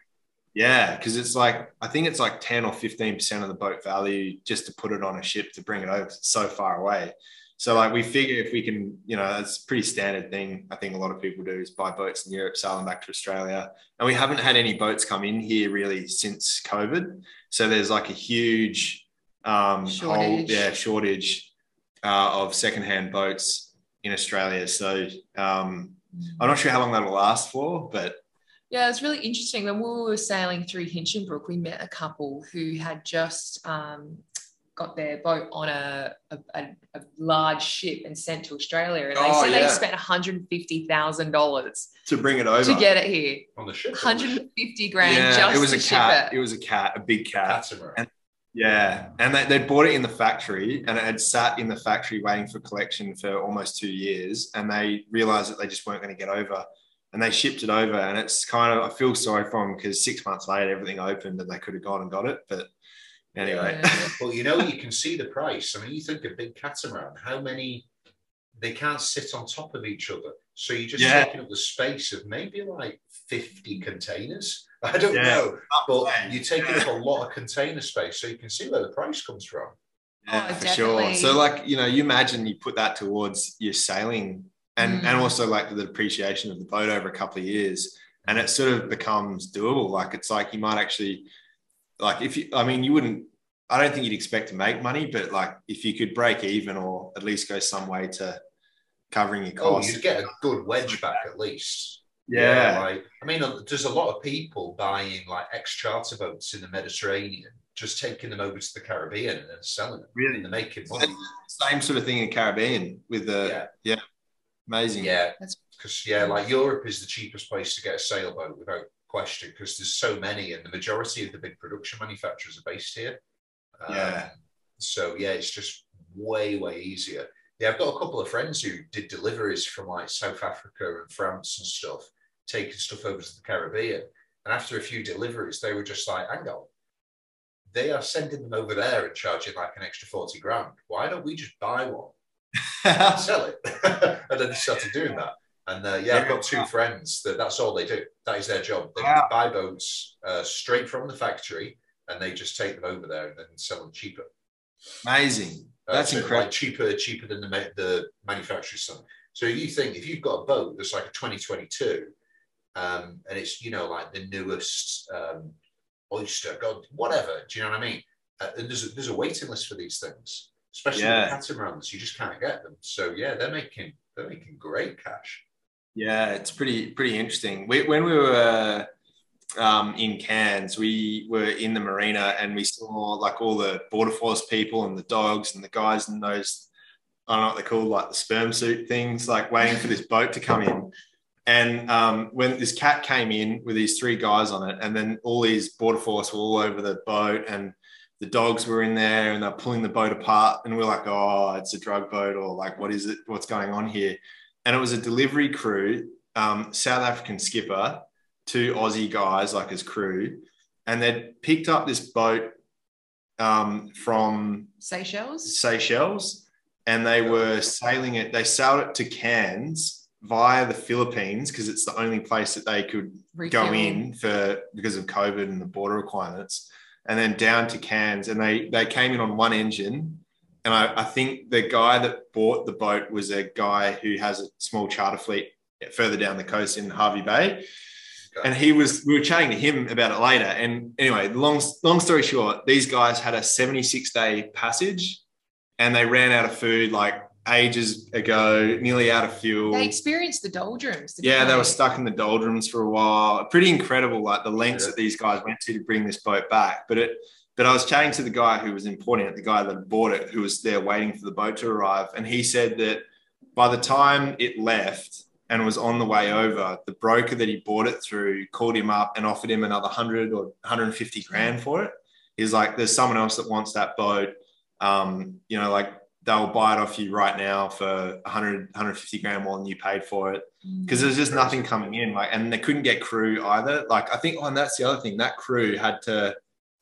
C: yeah, because it's like I think it's like ten or fifteen percent of the boat value just to put it on a ship to bring it over. So far away. So like we figure if we can, you know, it's a pretty standard thing. I think a lot of people do is buy boats in Europe, sail them back to Australia, and we haven't had any boats come in here really since COVID. So there's like a huge um,
D: Shortage.
C: yeah, shortage uh, of secondhand boats in Australia. So um, I'm not sure how long that'll last for, but
D: Yeah, it's really interesting. When we were sailing through Hinchinbrook, we met a couple who had just um, got their boat on a, a, a, a large ship and sent to Australia. And they
C: Oh,
D: said
C: yeah.
D: they spent $150,000
C: to bring it over.
D: to get it here.
B: on the ship.
D: 150 grand
C: yeah,
D: just
C: it was
D: to
C: a
D: ship
C: cat.
D: it.
C: It was a cat, a big cat.
B: Catamaran.
C: Yeah, and they they bought it in the factory, and it had sat in the factory waiting for collection for almost two years, and they realized that they just weren't going to get over, and they shipped it over, and it's kind of I feel sorry for them because six months later everything opened and they could have gone and got it, but anyway,
D: Yeah.
B: Well, you know, you can see the price. I mean, you think a big catamaran, how many they can't sit on top of each other. So you're just
C: Yeah.
B: taking up the space of maybe like 50 containers. (laughs) I don't
C: Yeah.
B: know. But you're taking up a lot of container space. So you can see where the price comes from.
C: Yeah,
D: Oh,
C: for sure. So, like, you know, you imagine you put that towards your sailing and,
D: Mm.
C: and also like the depreciation of the boat over a couple of years. And it sort of becomes doable. Like, it's like you might actually, like, if you, I mean, you wouldn't, I don't think you'd expect to make money, but like, if you could break even or at least go some way to covering your
B: Oh,
C: costs.
B: you'd get a good wedge back at least.
C: yeah.
B: like I mean, there's a lot of people buying like ex charter boats in the Mediterranean, just taking them over to the Caribbean and selling them.
C: Really?
B: And they're making money.
C: Same sort of thing in Caribbean with the,
B: Yeah.
C: amazing.
B: Yeah, because yeah, like Europe is the cheapest place to get a sailboat without question, because there's so many, and the majority of the big production manufacturers are based here. Um,
C: Yeah.
B: So yeah, it's just way way easier. Yeah, I've got a couple of friends who did deliveries from like South Africa and France and stuff, taking stuff over to the Caribbean. And after a few deliveries, they were just like, hang on, they are sending them over there and charging like an extra 40 grand. Why don't we just buy one? and sell it. (laughs) and then they started doing that. And uh, yeah, I've got two friends that that's all they do. That is their job. They
C: Wow.
B: buy boats uh, straight from the factory and they just take them over there and then sell them cheaper.
C: amazing.
B: Uh,
C: That's
B: so,
C: incredible.
B: Like cheaper, cheaper than the, ma- the manufacturer's son. So you think if you've got a boat that's like a 2022 um, and it's, you know, like the newest um, oyster, God, whatever, do you know what I mean? Uh, and there's a, there's a waiting list for these things, especially
C: Yeah.
B: the catamarans. You just can't get them. So yeah, they're making they're making great cash.
C: Yeah, it's pretty pretty interesting. We, when we were um, in Cairns, we were in the marina and we saw like all the border force people and the dogs and the guys in those I don't know what they're called, like the sperm suit things, like waiting for this boat to come in. And um, when this cat came in with these three guys on it, and then all these border force were all over the boat, and the dogs were in there, and they're pulling the boat apart, and we're like, "Oh, it's a drug boat," or like, "What is it? What's going on here?" And it was a delivery crew, um, South African skipper, two Aussie guys like his crew, and they'd picked up this boat um, from
D: Seychelles.
C: Seychelles, and they were sailing it. They sailed it to Cairns via the Philippines because it's the only place that they could go in for because of COVID and the border requirements, and then down to Cairns. And they they came in on one engine. And I, I think the guy that bought the boat was a guy who has a small charter fleet further down the coast in Hervey Bay. And he was, we were chatting to him about it later. And anyway, long, long story short, these guys had a 76 day passage and they ran out of food like ages ago, nearly out of fuel.
D: They experienced the doldrums. didn't
C: Yeah, they were stuck in the doldrums for a while. Pretty incredible, like the lengths
B: Yeah.
C: that these guys went to to bring this boat back. But it, but I was chatting to the guy who was importing it, the guy that bought it, who was there waiting for the boat to arrive, and he said that by the time it left and was on the way over, the broker that he bought it through called him up and offered him another hundred or 150 grand for it. He's like, "There's someone else that wants that boat. Um, you know, like." They'll buy it off you right now for 100, 150 grand more than you paid for it
D: Mm.
C: because there's just nothing coming in like and they couldn't get crew either like i think oh, and that's the other thing that crew had to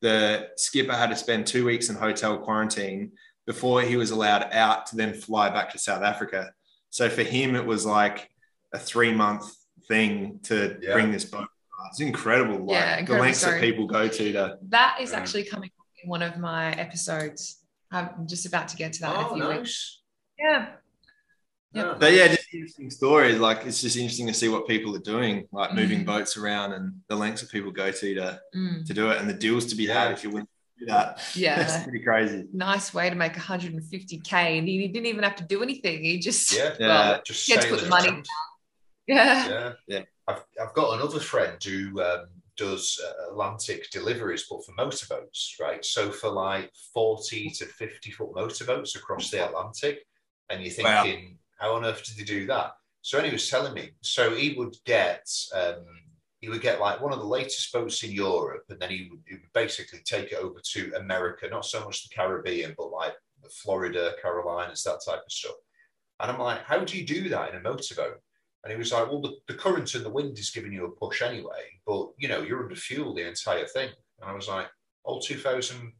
C: the skipper had to spend two weeks in hotel quarantine before he was allowed out to then fly back to south africa so for him it was like a three month thing to
B: Yeah.
C: bring this boat it's incredible like
D: Yeah,
C: the lengths
D: story.
C: that people go to to
D: That is
B: Yeah.
D: actually coming in one of my episodes. I'm just about to get to that in a
B: Oh,
D: few weeks.
B: nice.
D: Yeah. Yep.
B: Yeah.
C: but yeah just interesting stories like it's just interesting to see what people are doing like moving
D: Mm.
C: boats around and the lengths that people go to to
D: Mm.
C: to do it and the deals to be
B: Yeah.
C: had if you're willing to do that.
D: Yeah. (laughs)
C: It's pretty crazy.
D: Nice way to make 150k, and he didn't even have to do anything. He just
B: Yeah.
C: Yeah.
D: well,
B: Just
D: He had to put the money
B: around.
D: yeah.
B: Yeah.
C: Yeah.
B: I've, I've got another friend who um, does uh, Atlantic deliveries, but for motorboats, right? So for like 40 to 50 foot motorboats across the Atlantic. And you're thinking, wow. How on earth did they do that? So anyway, he was telling me, so he would get, um, he would get like one of the latest boats in Europe, and then he would, he would basically take it over to America, not so much the Caribbean, but like Florida, Carolinas, that type of stuff. And I'm like, how do you do that in a motorboat? And he was like, well, the, the current and the wind is giving you a push anyway, but you know, you're under fuel the entire thing. And I was like, all 2,000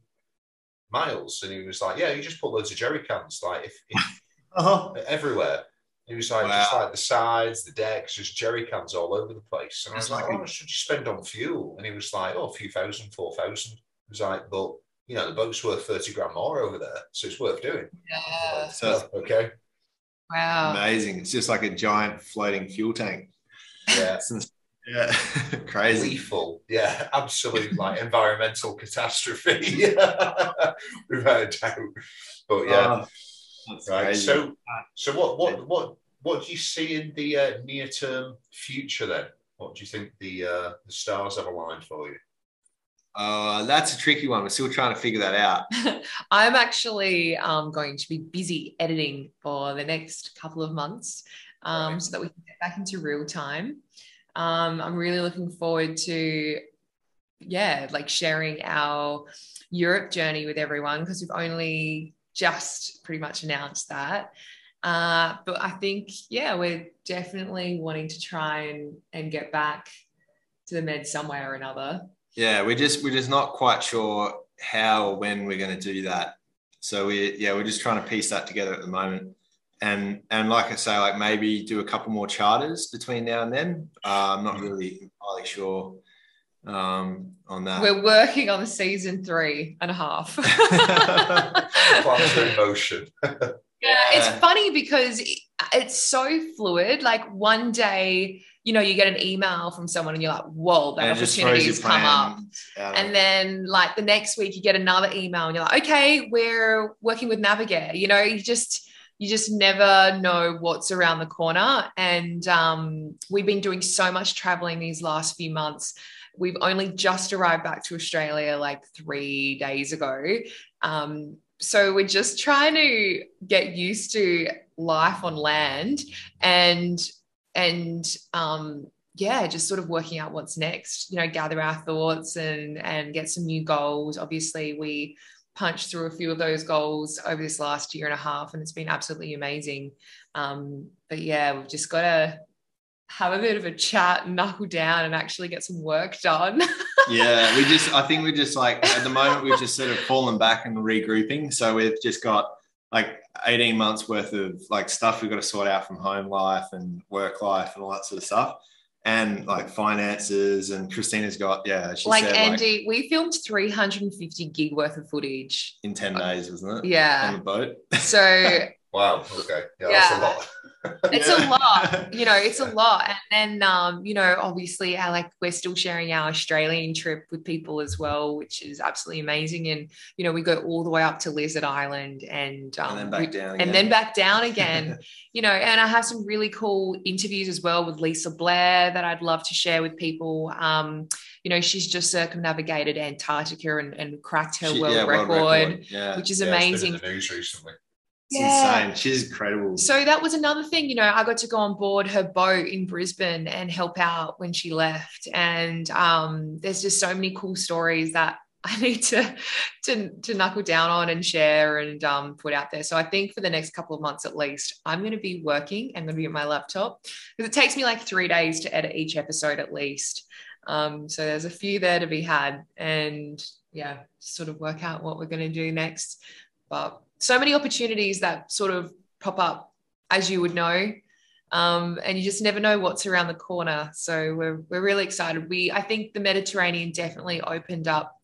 B: miles. And he was like, yeah, you just put loads of jerry cans, like if, if uh-huh. everywhere. He was like, wow. just like the sides, the decks, just jerry cans all over the place. And I was like, how much should you spend on fuel? And he was like, oh, a few thousand, four thousand. He was like, but you know, the boat's worth 30 grand more over there. So it's worth doing.
D: Yeah.
B: Like, so, okay.
D: Wow.
C: Amazing. It's just like a giant floating fuel tank.
B: Yeah. (laughs)
C: yeah. (laughs) Crazy.
B: Lethal. Yeah. Absolute like environmental catastrophe. Yeah. (laughs) Without a doubt. But yeah. Oh, right. Crazy. So so what what what what do you see in the uh, near term future then? What do you think the uh, the stars have aligned for you?
C: Uh, that's a tricky one. We're still trying to figure that out. (laughs)
D: I'm actually um, going to be busy editing for the next couple of months um, right. so that we can get back into real time. Um, I'm really looking forward to, yeah, like sharing our Europe journey with everyone because we've only just pretty much announced that. Uh, but I think, yeah, we're definitely wanting to try and, and get back to the med somewhere or another.
C: Yeah, we're just we're just not quite sure how or when we're going to do that. So we yeah we're just trying to piece that together at the moment. And and like I say, like maybe do a couple more charters between now and then. Uh, I'm not really entirely sure um, on that.
D: We're working on season three and a half. (laughs)
B: in (laughs) motion.
D: yeah, it's funny because it's so fluid. Like one day you know, you get an email from someone and you're like, whoa, that opportunity has come up. And then like the next week you get another email and you're like, okay, we're working with Navigare. You know, you just you just never know what's around the corner. And um, we've been doing so much traveling these last few months. We've only just arrived back to Australia like three days ago. Um, so we're just trying to get used to life on land and and um, yeah, just sort of working out what's next. You know, gather our thoughts and and get some new goals. Obviously, we punched through a few of those goals over this last year and a half, and it's been absolutely amazing. Um, but yeah, we've just got to have a bit of a chat, knuckle down, and actually get some work done. (laughs)
C: yeah, we just, I think we're just like at the moment we've just sort of fallen back and regrouping. So we've just got like 18 months worth of like stuff we've got to sort out from home life and work life and all that sort of stuff and like finances and christina's got yeah
D: like said, andy like, we filmed 350 gig worth of footage
C: in 10 uh, days wasn't
D: it yeah
C: on the boat
D: so (laughs)
B: wow okay yeah, yeah. that's a lot
D: it's a lot (laughs) you know it's a lot. And then um you know obviously I like we're still sharing our australian trip with people as well which is absolutely amazing. And you know we go all the way up to lizard island and
C: um, and then back down
D: again. and then back down (laughs) again you know. And i have some really cool interviews as well with lisa blair that i'd love to share with people. Um you know she's just circumnavigated antarctica and, and cracked her she, world, yeah, record, world, record, Yeah. which is
B: yeah,
D: amazing.
B: news recently
C: it's yeah. insane. She's incredible.
D: So that was another thing, you know, I got to go on board her boat in Brisbane and help out when she left. And um, there's just so many cool stories that (laughs) I need to to, to knuckle down on and share and um, put out there. So I think for the next couple of months at least, I'm going to be working. I'm going to be at my laptop because it takes me like three days to edit each episode at least. Um, so there's a few there to be had, and yeah, sort of work out what we're going to do next. But so many opportunities that sort of pop up, as you would know. Um, and you just never know what's around the corner. So we're, we're really excited. We I think the Mediterranean definitely opened up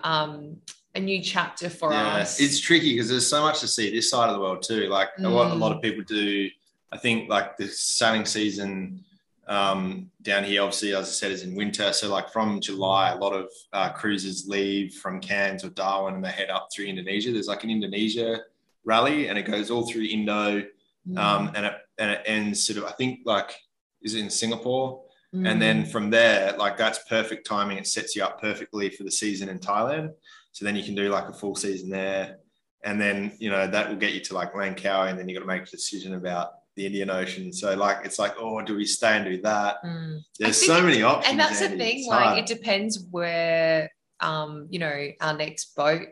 D: um, a new chapter for yeah, us.
C: It's tricky because there's so much to see this side of the world too. Like mm. a, lot, a lot of mm. people do. I think like the sailing season um, down here, obviously, as I said, is in winter. So, like from July, a lot of uh, cruisers leave from Cairns or Darwin and they head up through Indonesia. There's like an Indonesia rally, and it goes all through Indo, mm. um, and it and it ends sort of. I think like is it in Singapore,
D: Mm.
C: And then from there, like that's perfect timing. It sets you up perfectly for the season in Thailand. So then you can do like a full season there. And then, you know, that will get you to like Langkawi. And then you got to make a decision about the Indian Ocean. So like, it's like, oh, do we stay and do that?
D: Mm.
C: There's
D: think
C: so many options.
D: and that's the thing
C: It's
D: like
C: hard.
D: it depends where um you know our next boat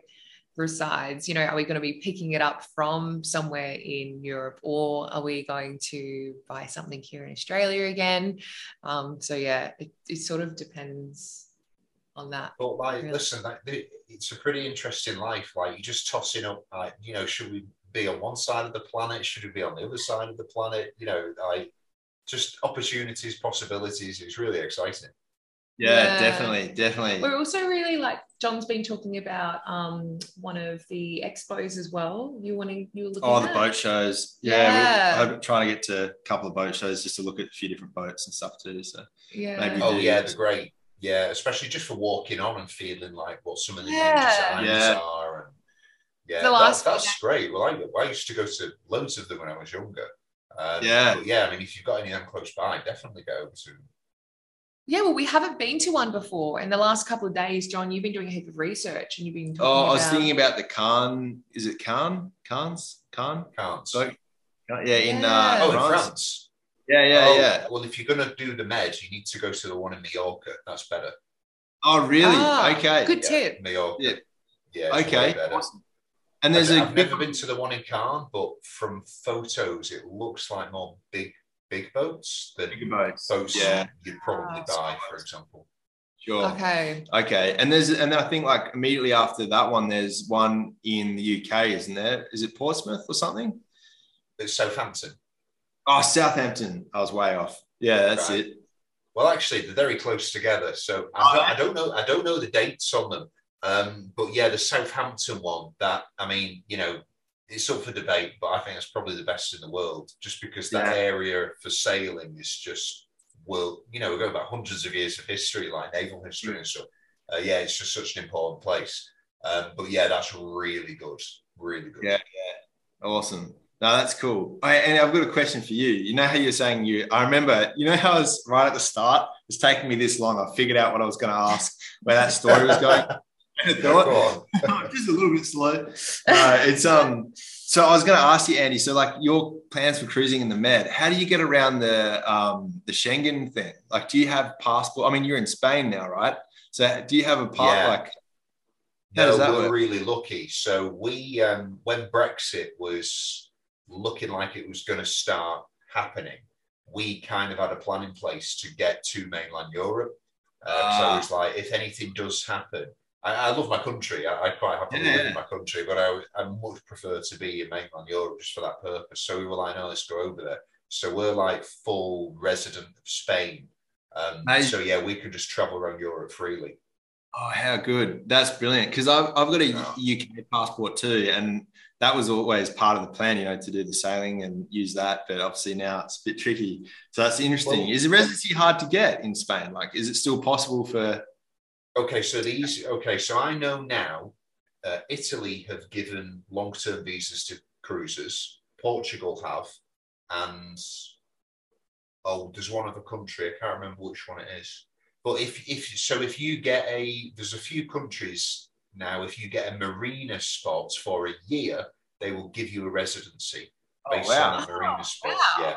D: resides you know are we going to be picking it up from somewhere in europe or are we going to buy something here in australia again um so yeah it, it sort of depends on that
B: But like,
D: Really?
B: listen, like, it's a pretty interesting life. Like, you're just tossing up, like, you know, should we be on one side of the planet? Should we be on the other side of the planet? You know, like, just opportunities, possibilities. It's really exciting.
C: yeah,
D: Yeah.
C: definitely, definitely.
D: we're also really like john's been talking about um one of the expos as well you wanting you were looking at
C: Oh, the
D: at?
C: boat shows.
D: Yeah.
C: Yeah, we're, I'm trying to get to a couple of boat shows just to look at a few different boats and stuff too. So
D: yeah
C: maybe
B: Oh
C: do.
B: yeah, they're great. Yeah, especially just for walking on and feeling like what some of the
D: Yeah.
B: new designs
C: Yeah.
B: are. And yeah,
D: The
B: that- that's great. Well, I, I used to go to loads of them when I was younger. Um,
C: Yeah.
B: but yeah. I mean, if you've got any of them close by, definitely go over to.
D: Yeah, well, we haven't been to one before. In the last couple of days, John, you've been doing a heap of research and you've been talking
C: Oh, I was thinking about the Cannes. Is it Khan? Khan's Khan?
B: Can't.
C: So, yeah, in
D: Yeah.
C: uh,
B: oh, in
C: France.
B: France.
C: Yeah, yeah,
B: Oh,
C: yeah.
B: Well, if you're going to do the Med, you need to go to the one in Mallorca. That's better.
C: Oh, really?
D: Ah,
C: okay.
D: Good
B: Yeah,
D: tip.
B: Mallorca.
C: Yeah.
B: Yeah.
C: Okay.
B: way better.
C: Awesome. And there's
B: I've,
C: a
B: I've never been to the one in Cannes, but from photos, it looks like more big, big boats than
C: Bigger boats.
B: boats
C: Yeah.
B: you'd probably
D: Ah.
B: buy, for example.
C: Sure.
D: Okay.
C: Okay. And there's and I think like immediately after that one, there's one in the UK, isn't there? Is it Portsmouth or something?
B: It's Southampton.
C: Oh, Southampton. I was way off. Yeah, that's
B: Right.
C: it.
B: Well, actually, they're very close together. So
C: Oh,
B: I, don't, I don't know. I don't know the dates on them. Um, but yeah, the Southampton one. That I mean, you know, it's up for debate, but I think it's probably the best in the world, just because that
C: Yeah.
B: area for sailing is just world. You know, we go back hundreds of years of history, like naval history and stuff. Uh, yeah, it's just such an important place. Um, but yeah, that's really good. Really good.
C: Yeah. Awesome. No, that's cool. I, and I've got a question for you. You know how you're saying you, I remember, you know how I was right at the start? It's taking me this long. I figured out what I was going to ask, where that story was going. (laughs) (laughs) (laughs) Just a little bit slow. Uh, it's um. So I was going to ask you, Andy. So like your plans for cruising in the Med, how do you get around the um the Schengen thing? Like, do you have passport? I mean, you're in Spain now, right? So do you have a part
B: Yeah.
C: like? How
B: No,
C: does that
B: we're
C: work?
B: really lucky. So we, um, when Brexit was looking like it was going to start happening, we kind of had a plan in place to get to mainland Europe. Um, so
C: Ah.
B: it's like, if anything does happen, I, I love my country. I, I quite happily
C: Yeah.
B: live in my country, but I, I much prefer to be in mainland Europe just for that purpose. So we were like, no, let's go over there. So we're like full resident of Spain. Um, so yeah, we could just travel around Europe freely.
C: Oh, how good! That's brilliant. Because I've I've got a
B: Yeah.
C: UK passport too, and that was always part of the plan, you know, to do the sailing and use that. But obviously now it's a bit tricky. So that's interesting.
B: Well-
C: is the residency hard to get in Spain? Like, is it still possible for?
B: Okay, so these. Okay, so I know now. Uh, Italy have given long-term visas to cruisers. Portugal have, and oh, there's one other country. I can't remember which one it is. But if if so, if you get a, there's a few countries now. If you get a marina spot for a year, they will give you a residency based on a marina spot. Yeah,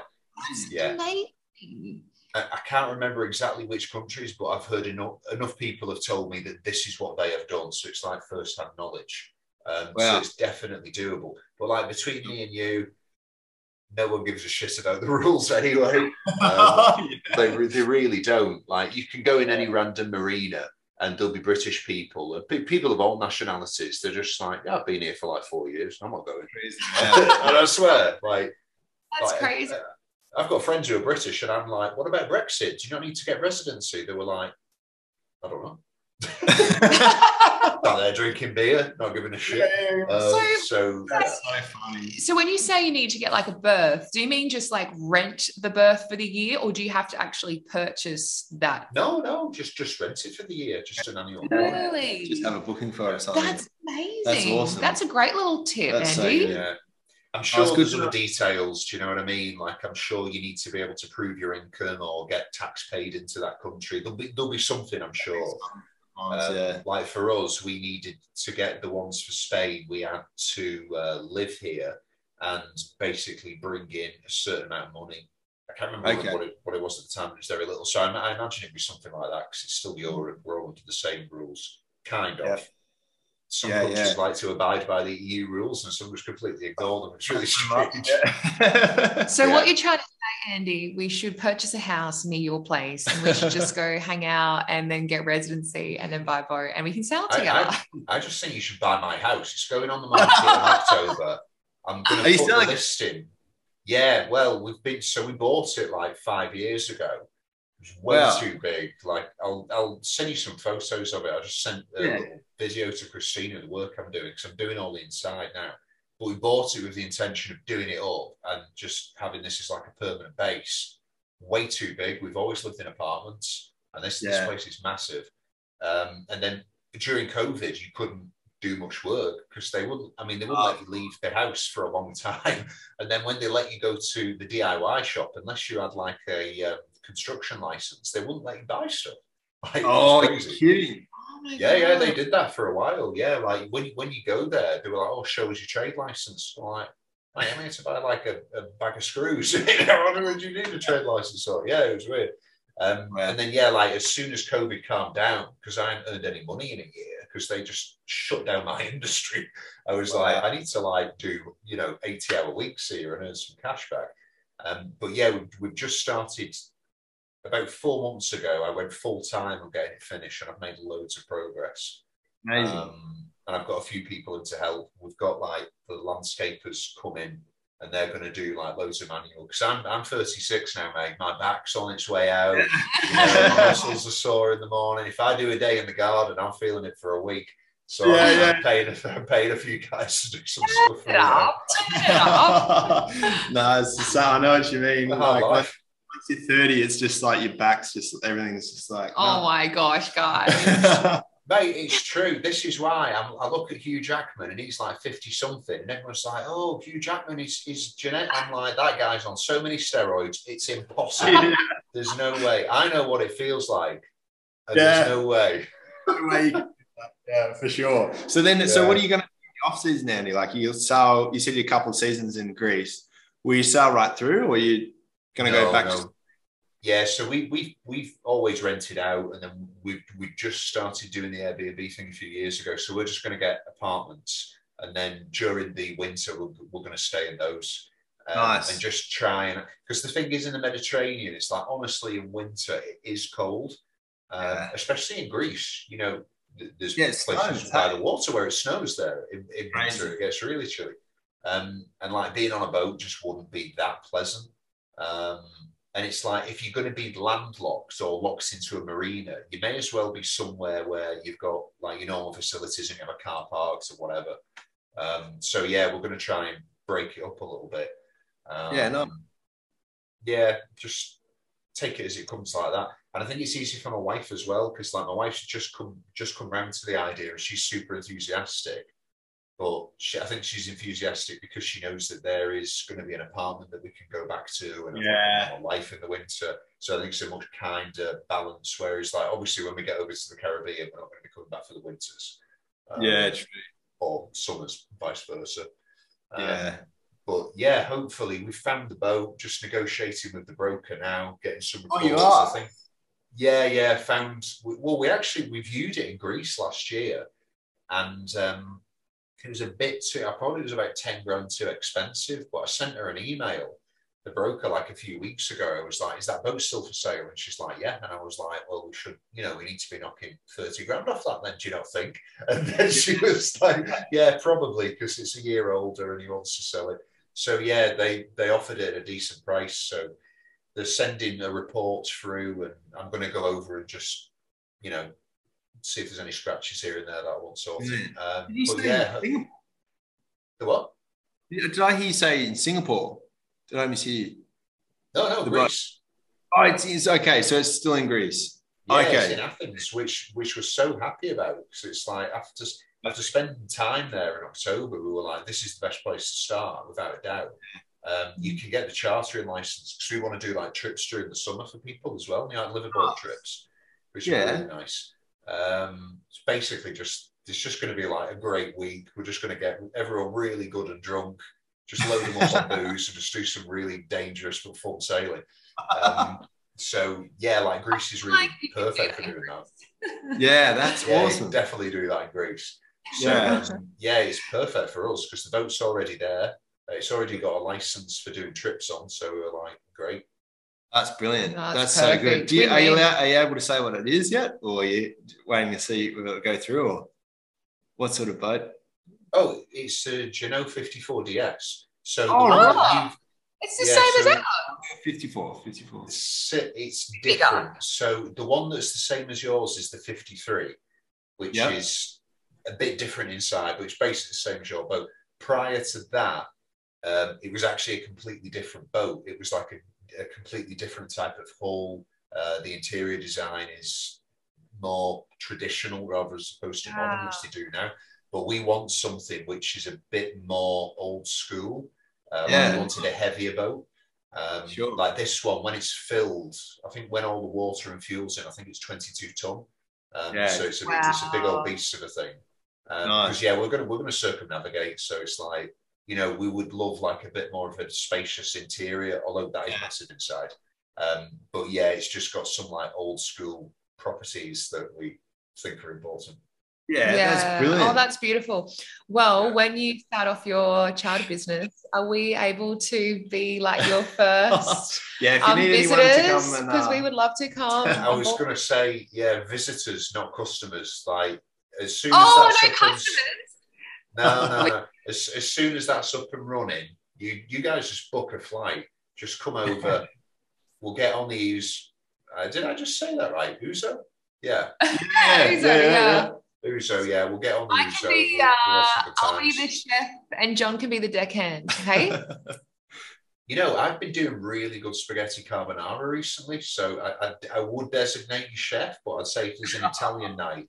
B: yeah.
D: Amazing.
B: I, I can't remember exactly which countries, but I've heard enough enough people have told me that this is what they have done. So it's like first hand knowledge. Um, So it's definitely doable. But like between me and you, no one gives a shit about the (laughs) rules anyway. (laughs) Um, they, re- they really don't. Like you can go in any random marina and there'll be British people, and people of all nationalities. They're just like, yeah, I've been here for like four years. I'm not going. Crazy, (laughs) and I swear, like
D: That's
B: like,
D: crazy.
B: uh, I've got friends who are British, and I'm like, "What about Brexit? Do you not need to get residency?" They were like, "I don't know." (laughs) Out there drinking beer, not giving a shit. Um,
D: So-
B: so
C: so.
D: So when you say you need to get like a berth, do you mean just like rent the berth for the year, or do you have to actually purchase that?
B: no, no, just just rent it for the year, just an annual.
D: Really?
C: Just have a booking for it or.
D: That's amazing.
C: That's awesome.
D: That's a great little tip,
C: That's
D: Andy.
C: good.
B: Yeah. I'm sure
C: good
B: there's other details. Do you know what I mean? Like, I'm sure you need to be able to prove your income or get tax paid into that country. There'll be there'll be something. I'm sure. Um,
C: yeah.
B: Like for us, we needed to get the ones for Spain. We had to uh, live here and basically bring in a certain amount of money. I can't remember
C: Okay.
B: what, it, what it was at the time. It was very little. So I, I imagine it'd be something like that because it's still Europe. We're all under the same rules, kind of.
C: Yeah.
B: Some
C: Yeah,
B: countries
C: yeah.
B: like to abide by the EU rules, and some just completely ignore them. It's really strange.
C: Yeah.
D: So
B: Yeah.
D: what you're trying to say, Andy, we should purchase a house near your place and we should just go (laughs) hang out and then get residency and then buy a boat and we can sail
B: I,
D: together.
B: I, I just think you should buy my house. It's going on the market in October. I'm going to
C: you
B: put
C: selling
B: the
C: it?
B: listing. Yeah, well, we've been so we bought it like five years ago. Was way
C: Wow.
B: too big. Like I'll I'll send you some photos of it. I just sent a
C: Yeah.
B: little video to Christina the work I'm doing because I'm doing all the inside now. But we bought it with the intention of doing it up and just having this as like a permanent base. Way too big. We've always lived in apartments, and this this place is massive. Um, and then during COVID, you couldn't do much work because they wouldn't. I mean, they wouldn't
C: Oh.
B: let you leave the house for a long (laughs) time. And then when they let you go to the DIY shop, unless you had like a um, construction license, they wouldn't let you buy stuff. (laughs) Like,
C: Oh, you're
B: crazy.
C: kidding.
D: Oh my
B: Yeah, yeah, they did that for a while. Yeah, like when when you go there, they were like, "Oh, show us your trade license." I'm like, I'm here to buy like a, a bag of screws. (laughs) you know, what would you need a trade license for?" Yeah, it was weird. Um,
C: Right.
B: And then yeah, like as soon as COVID calmed down, because I hadn't earned any money in a year, because they just shut down my (laughs) industry. I was
C: Wow.
B: like, I need to like do you know eighty hour weeks here and earn some cash back. Um, but yeah, we've, we've just started about four months ago. I went full time on getting it finished, and I've made loads of progress.
C: Amazing.
B: Um, and I've got a few people in to help. We've got like the landscapers come in and they're going to do like loads of manual. Because I'm, I'm 36 now, mate. My back's on its way out. (laughs) You know, my muscles are sore in the morning. If I do a day in the garden, I'm feeling it for a week. So
C: Yeah,
B: I'm,
C: yeah.
B: I'm, paying, I'm paying a few guys to do some stuff
D: Turn
B: me.
D: it up. Turn it up. (laughs) (laughs)
C: no, it's. I know what you mean.
B: The
C: Like,
B: life.
C: Once you're 30, it's just like your back's just everything's just like.
D: Oh my gosh, guys.
C: my. (laughs)
B: Mate, it's true. This is why I'm, I look at Hugh Jackman and he's like 50 something, and everyone's like, oh, Hugh Jackman is, is genetic. I'm like, that guy's on so many steroids, it's impossible. (laughs) There's no way. I know what it feels like. And
C: Yeah.
B: There's no way.
C: yeah, for sure. So then, so what are you going to do off season, Andy? Like you sail, you said you a couple of seasons in Greece. Will you sail right through, or you going to
B: No,
C: go back?
B: no.
C: To,
B: Yeah, so we we've we've always rented out, and then we we just started doing the Airbnb thing a few years ago. So we're just going to get apartments, and then during the winter we're, we're going to stay in those. Um,
C: Nice.
B: And just try and because the thing is in the Mediterranean, it's like honestly in winter it is cold, um,
C: Yeah.
B: especially in Greece. You know, th- there's
C: Yeah,
B: places
C: snows,
B: by the water where it snows there in, in winter. It gets really chilly, um, and like being on a boat just wouldn't be that pleasant. Um, and it's like if you're going to be landlocked or locked into a marina, you may as well be somewhere where you've got like your normal facilities and you have a car parks or whatever. Um, so yeah, we're going to try and break it up a little bit. Um,
C: Yeah, no.
B: Yeah, just take it as it comes like that. And I think it's easy for my wife as well because like my wife's just come just come round to the idea and she's super enthusiastic. But she, I think she's enthusiastic because she knows that there is going to be an apartment that we can go back to and
C: Yeah.
B: life in the winter. So I think it's a much kinder balance. Whereas, like, obviously, when we get over to the Caribbean, we're not going to be coming back for the winters. Um,
C: yeah, true.
B: Or summers, vice versa. Um,
C: Yeah.
B: But yeah, hopefully we found the boat, just negotiating with the broker now, getting some
C: Oh, you are?
B: I think. Yeah, yeah, found well, we actually reviewed it in Greece last year and um it was a bit too I probably was about 10 grand too expensive, but I sent her an email, the broker like a few weeks ago. I was like, Is that boat still for sale? And she's like, Yeah. And I was like, Well, we should, you know, we need to be knocking 30 grand off that then, do you not think? (laughs) And then she was like, Yeah, probably, because it's a year older and he wants to sell it. So yeah, they they offered it a decent price. So they're sending a report through, and I'm going to go over and just, you know, see if there's any scratches here and there that I want sorting. Um,
C: Did you
B: but yeah, the what?
C: Did I hear you say in Singapore? Did I mishear you?
B: No, no,
C: The
B: Greece.
C: Oh, it's, it's okay. So it's still in Greece.
B: Yeah,
C: Okay.
B: in Athens, which which was so happy about because it's like after after spending time there in October, we were like, this is the best place to start, without a doubt. Um, you can get the chartering license because we want to do like trips during the summer for people as well, you know, like liveaboard trips, which
C: Yeah.
B: is really nice. Um, it's basically just it's just going to be like a great week. We're just going to get everyone really good and drunk, just load them up on (laughs) booze and just do some really dangerous but fun sailing. Um, so yeah, like Greece is really
D: Like you can
B: perfect
D: do
B: for doing that. (laughs)
C: Yeah, that's
B: Yeah,
C: awesome.
B: definitely do that in Greece. So
C: Yeah.
B: um, yeah, it's perfect for us because the boat's already there. Uh, It's already got a license for doing trips on, so we're like, great.
C: That's brilliant.
D: That's
C: That's, so good. Do you, are, you allowed, are you able to say what it is yet, or are you waiting to see will it go through, or what sort of boat?
B: Oh, it's a Jeanneau 54DS. So
C: Oh,
B: the one
D: right.
B: you've-
D: It's the
B: yeah,
D: same
B: so
D: as ours.
C: 54, 54.
B: it's, it's
D: Bigger.
B: different. So the one that's the same as yours is the 53, which
C: Yep.
B: is a bit different inside, but it's basically the same as your boat. Prior to that, um, it was actually a completely different boat. It was like a, a completely different type of hull. Uh, the interior design is more traditional rather as opposed to modern, which they do now. But we want something which is a bit more old school. Uh, like
C: Yeah.
B: we wanted a heavier boat. Um,
C: Sure.
B: Like this one, when it's filled, I think when all the water and fuel's in, I think it's 22 ton. Um,
C: Yeah.
B: So it's a, it's a big old beast of a thing. Um,
C: Nice.
B: Because yeah, we're gonna we're gonna circumnavigate. So it's like you know we would love like a bit more of a spacious interior, although that is massive inside. Um, but yeah, it's just got some like old school properties that we think are important.
C: Yeah, that's brilliant.
D: Oh, that's beautiful. Well,
B: Yeah.
D: when you start off your child business, are we able to be like your (laughs) first
C: yeah, if you
D: um,
C: need anyone to
D: visitors?
C: come
D: Because
C: uh,
D: we would love to come. (laughs)
B: I was gonna say yeah, visitors, not customers. Like as soon as
D: Oh,
B: that's
D: no
B: up
D: customers.
B: No, no, no. As, as soon as that's up and running, you you guys just book a flight. Just come over. (laughs) we'll get on these. Ouzo. Uh, did I just say that right? Ouzo? Yeah, (laughs)
D: Yeah, Ouzo, yeah.
B: Ouzo. Yeah, we'll get on the
D: I
B: Ouzo.
D: can be,
B: We'll- we'll have
D: uh, I'll be
B: times.
D: the chef and John can be the deckhand. Hey? (laughs)
B: You know, I've been doing really good spaghetti carbonara recently, so I, I, I would designate you chef, but I'd say if there's an Italian night,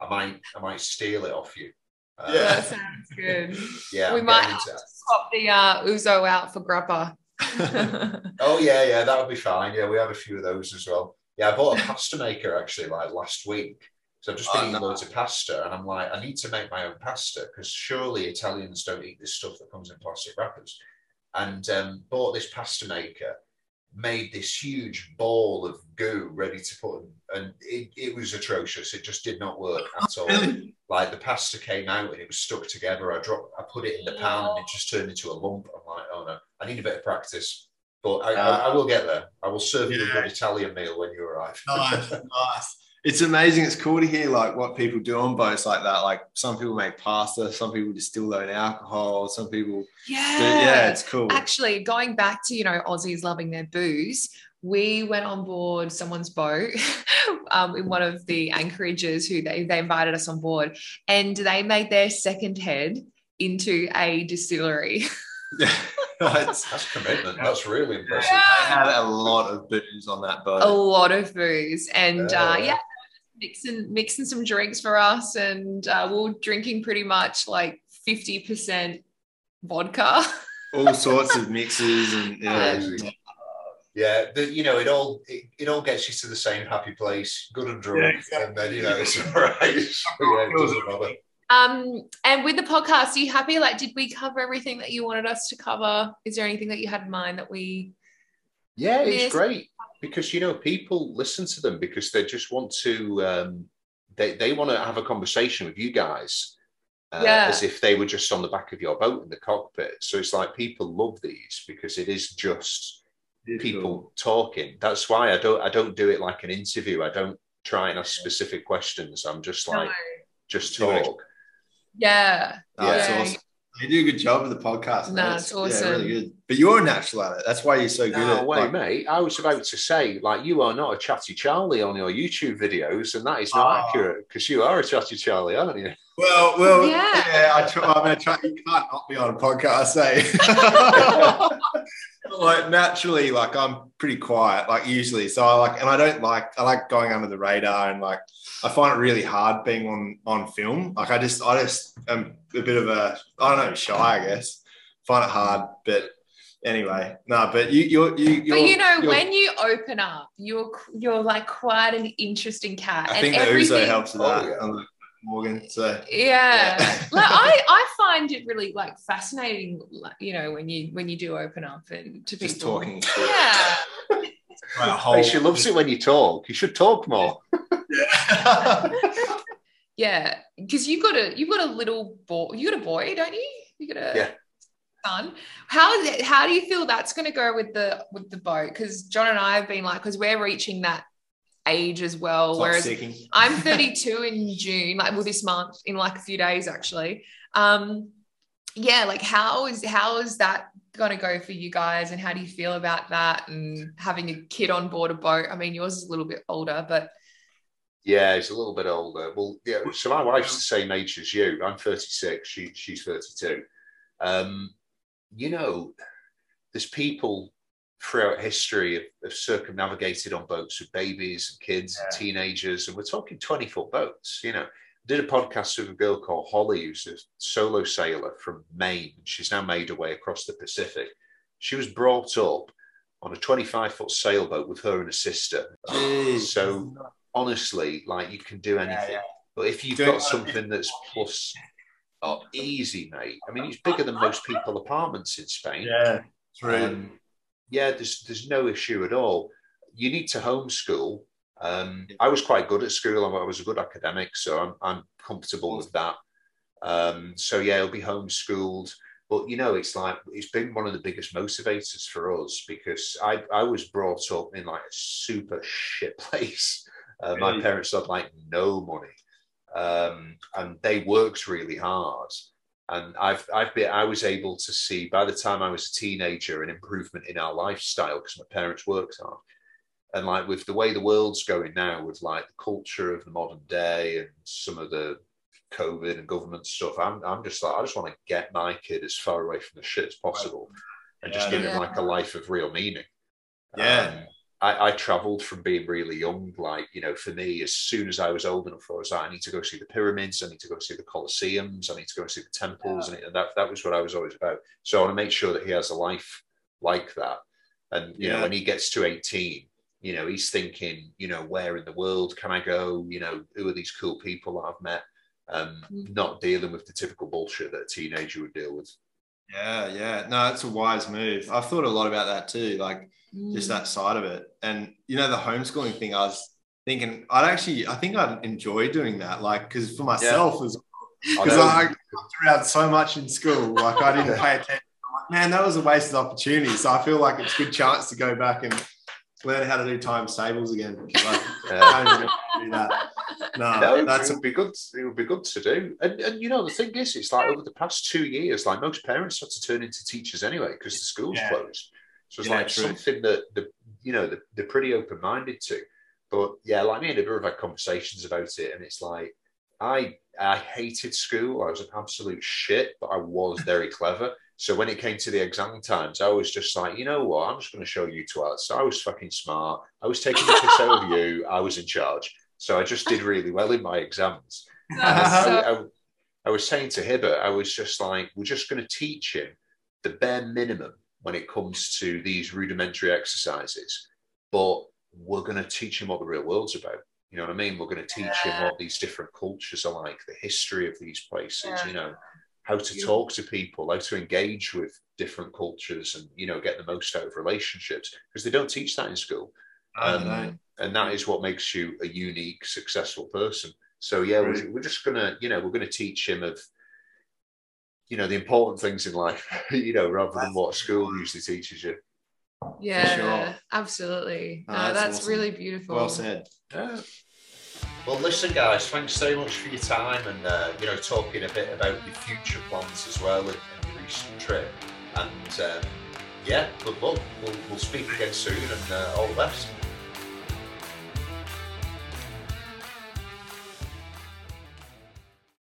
B: I might I might steal it off you. Uh,
C: Yeah.
D: that sounds good.
B: yeah.
D: we might
B: getting
D: have to
B: that.
D: swap the uh, Ouzo out for grappa. (laughs)
B: Oh yeah, yeah, that would be fine. Yeah, we have a few of those as well. Yeah, I bought a pasta maker actually like last week. So I've just been
C: Oh,
B: eating
C: no.
B: loads of pasta, and I'm like, I need to make my own pasta because surely Italians don't eat this stuff that comes in plastic wrappers. And um, bought this pasta maker, made this huge ball of goo ready to put, in, and it, it was atrocious. It just did not work at all. Like the pasta came out and it was stuck together. I dropped, I put it in the pan and it just turned into a lump. I'm like, oh no, I need a bit of practice. But I, I, I will get there. I will serve you a good Italian meal when you arrive.
C: nice, (laughs) nice. It's amazing. It's cool to hear like what people do on boats like that. Like some people make pasta, some people distill their own alcohol, some people.
D: Yeah.
C: Do, yeah, it's cool.
D: Actually, going back to, you know, Aussies loving their booze, we went on board someone's boat (laughs) um, in one of the anchorages who they, they invited us on board and they made their second head into a distillery. (laughs)
C: It's- (laughs)
B: That's commitment. That's really impressive.
C: I had a lot of booze on that boat.
D: a lot of booze. And uh,
B: Yeah.
D: yeah, mixing, mixing some drinks for us. And uh, we are drinking pretty much like 50% vodka. (laughs)
C: All sorts of mixes and yeah.
B: Crazy. Yeah, the, you know, it all it, it all gets you to the same happy place, good and drunk,
C: Yeah, exactly.
B: and then you know it's (laughs) all right. yeah, it doesn't bother.
D: Um, and with the podcast, are you happy? Like, did we cover everything that you wanted us to cover? Is there anything that you had in mind that we?
B: Yeah, it's great because you know people listen to them because they just want to. Um, they they want to have a conversation with you guys, uh,
D: Yeah.
B: as if they were just on the back of your boat in the cockpit. So it's like people love these because it is just people talking. That's why I don't I don't do it like an interview. I don't try and ask specific questions. I'm just like just talk.
D: Yeah.
C: That's
D: Yeah.
C: awesome. You do a good job with the podcast.
D: No,
C: man.
D: it's
C: Yeah,
D: awesome.
C: really good. But you're a natural at it. That's why you're so good
B: No
C: at
B: way,
C: like,
B: mate. I was about to say, like, you are not a chatty Charlie on your YouTube videos, and that is not
C: Oh.
B: accurate because you are a chatty Charlie, aren't you? (laughs)
C: Well, well,
D: Yeah.
C: yeah. I try, I'm gonna try. You can't not be on a podcast, eh? (laughs) (laughs) like naturally, like I'm pretty quiet, like usually. So I like, and I don't like, I like going under the radar, and like, I find it really hard being on on film. Like I just, I just am a bit of a, I don't know, shy, I guess. Find it hard, but anyway, no. But you, you're, you, you're,
D: but you know, when you open up, you're you're like quite an interesting cat.
C: I
D: and
C: think the
D: everything,
C: Ouzo helps with
B: Oh,
C: that.
B: yeah.
C: I'm Morgan, so
D: Yeah.
C: Yeah.
D: like I, (laughs) I find it really like fascinating, like, you know, when you when you do open up and to
C: just
D: people.
C: talking.
D: Yeah. (laughs)
C: Right,
B: Hey,
C: whole-
B: she loves it when you talk. You should talk more. (laughs)
D: Yeah. Because you've got a you've got a little boy you got a boy, don't you? You got a
B: Yeah.
D: son. How is it, how do you feel that's gonna go with the with the boat? Because John and I have been like, because we're reaching that age as well.
C: Clock
D: whereas. I'm (laughs) 32 in June, like well, this month, in like a few days actually. Um, yeah, like how is how is that gonna go for you guys, and how do you feel about that and having a kid on board a boat? I mean, yours is a little bit older, but
B: Yeah, he's a little bit older. Well, yeah. So my wife's the same age as you. I'm 36. She she's 32. Um, you know, there's people throughout history have, have circumnavigated on boats with babies and kids and teenagers, and we're talking 20 foot boats. You know, I did a podcast with a girl called Holly, who's a solo sailor from Maine. She's now made her way across the Pacific. She was brought up on a 25 foot sailboat with her and a sister.
C: Jeez.
B: So honestly, like you can do anything.
C: yeah.
B: But if you've got something that's plus, oh, easy, mate. I mean, it's bigger than most people apartments in Spain.
C: Yeah, true.
B: Um, yeah, there's there's no issue at all. You need to homeschool. Um, I was quite good at school. I was a good academic, so I'm I'm comfortable with that. Um, so yeah, it'll be homeschooled. But you know, it's like it's been one of the biggest motivators for us because I I was brought up in like a super shit place. Uh, my parents had like no money, um, and they worked really hard and I've I've been I was able to see by the time I was a teenager an improvement in our lifestyle because my parents worked hard, and like with the way the world's going now with like the culture of the modern day and some of the COVID and government stuff, I'm I'm just like I just want to get my kid as far away from the shit as possible, and just
C: Yeah.
B: give him like a life of real meaning.
C: Yeah.
B: Um, I, I traveled from being really young. Like, you know, for me, as soon as I was old enough, I was like, I need to go see the pyramids. I need to go see the Colosseums. I need to go see the temples. And, and that, that was what I was always about. So I want to make sure that he has a life like that. And, you know, when he gets to 18, you know, he's thinking, you know, where in the world can I go? You know, who are these cool people that I've met? Um,
D: Mm.
B: not dealing with the typical bullshit that a teenager would deal with.
C: Yeah, yeah. No, it's a wise move. I've thought a lot about that too, like
D: Mm.
C: just that side of it. And you know, the homeschooling thing, I was thinking I'd actually I think I'd enjoy doing that. Like, because for myself as because. I threw out so much in school, like I didn't (laughs) pay attention. Like, man, that was a wasted opportunity. So I feel like it's a good chance to go back and learn how to do times tables again. I, I don't even do that. No,
B: No,
C: that's
B: it would be good. It would be good to do. And, and you know, the thing is, it's like over the past two years, like most parents had to turn into teachers anyway because the school's
C: Yeah.
B: closed. So it's
C: Yeah,
B: like
C: true.
B: something that the you know the, they're pretty open minded to. But yeah, like me and Ibra have had conversations about it, and it's like I I hated school. I was an absolute shit, but I was (laughs) very clever. So when it came to the exam times, I was just like, you know what? I'm just going to show you twats. So I was fucking smart. I was taking the piss out of you. I was in charge. So I just did really well in my exams. (laughs) I, I- I was saying to Hibbert, I was just like, we're just going to teach him the bare minimum when it comes to these rudimentary exercises, but we're going to teach him what the real world's about. You know what I mean? We're going to teach him what these different cultures are like, the history of these places,
D: Yeah.
B: you know, how to talk to people, how to engage with different cultures and, you know, get the most out of relationships because they don't teach that in school Um,
C: know.
B: and that is what makes you a unique, successful person. So yeah,
C: Right.
B: we're, we're just gonna, you know, we're gonna teach him of, you know, the important things in life, (laughs) you know, rather than what school usually teaches you.
D: yeah,
C: sure.
D: absolutely.
C: Oh,
D: No,
C: that's
D: that's,
C: awesome.
D: really beautiful.
C: Well said.
B: Yeah. Well, listen, guys, thanks so much for your time and uh, you know talking a bit about your future plans as well and, and your recent trip. And um, yeah, good luck. We'll, we'll speak again soon, and uh, all the best.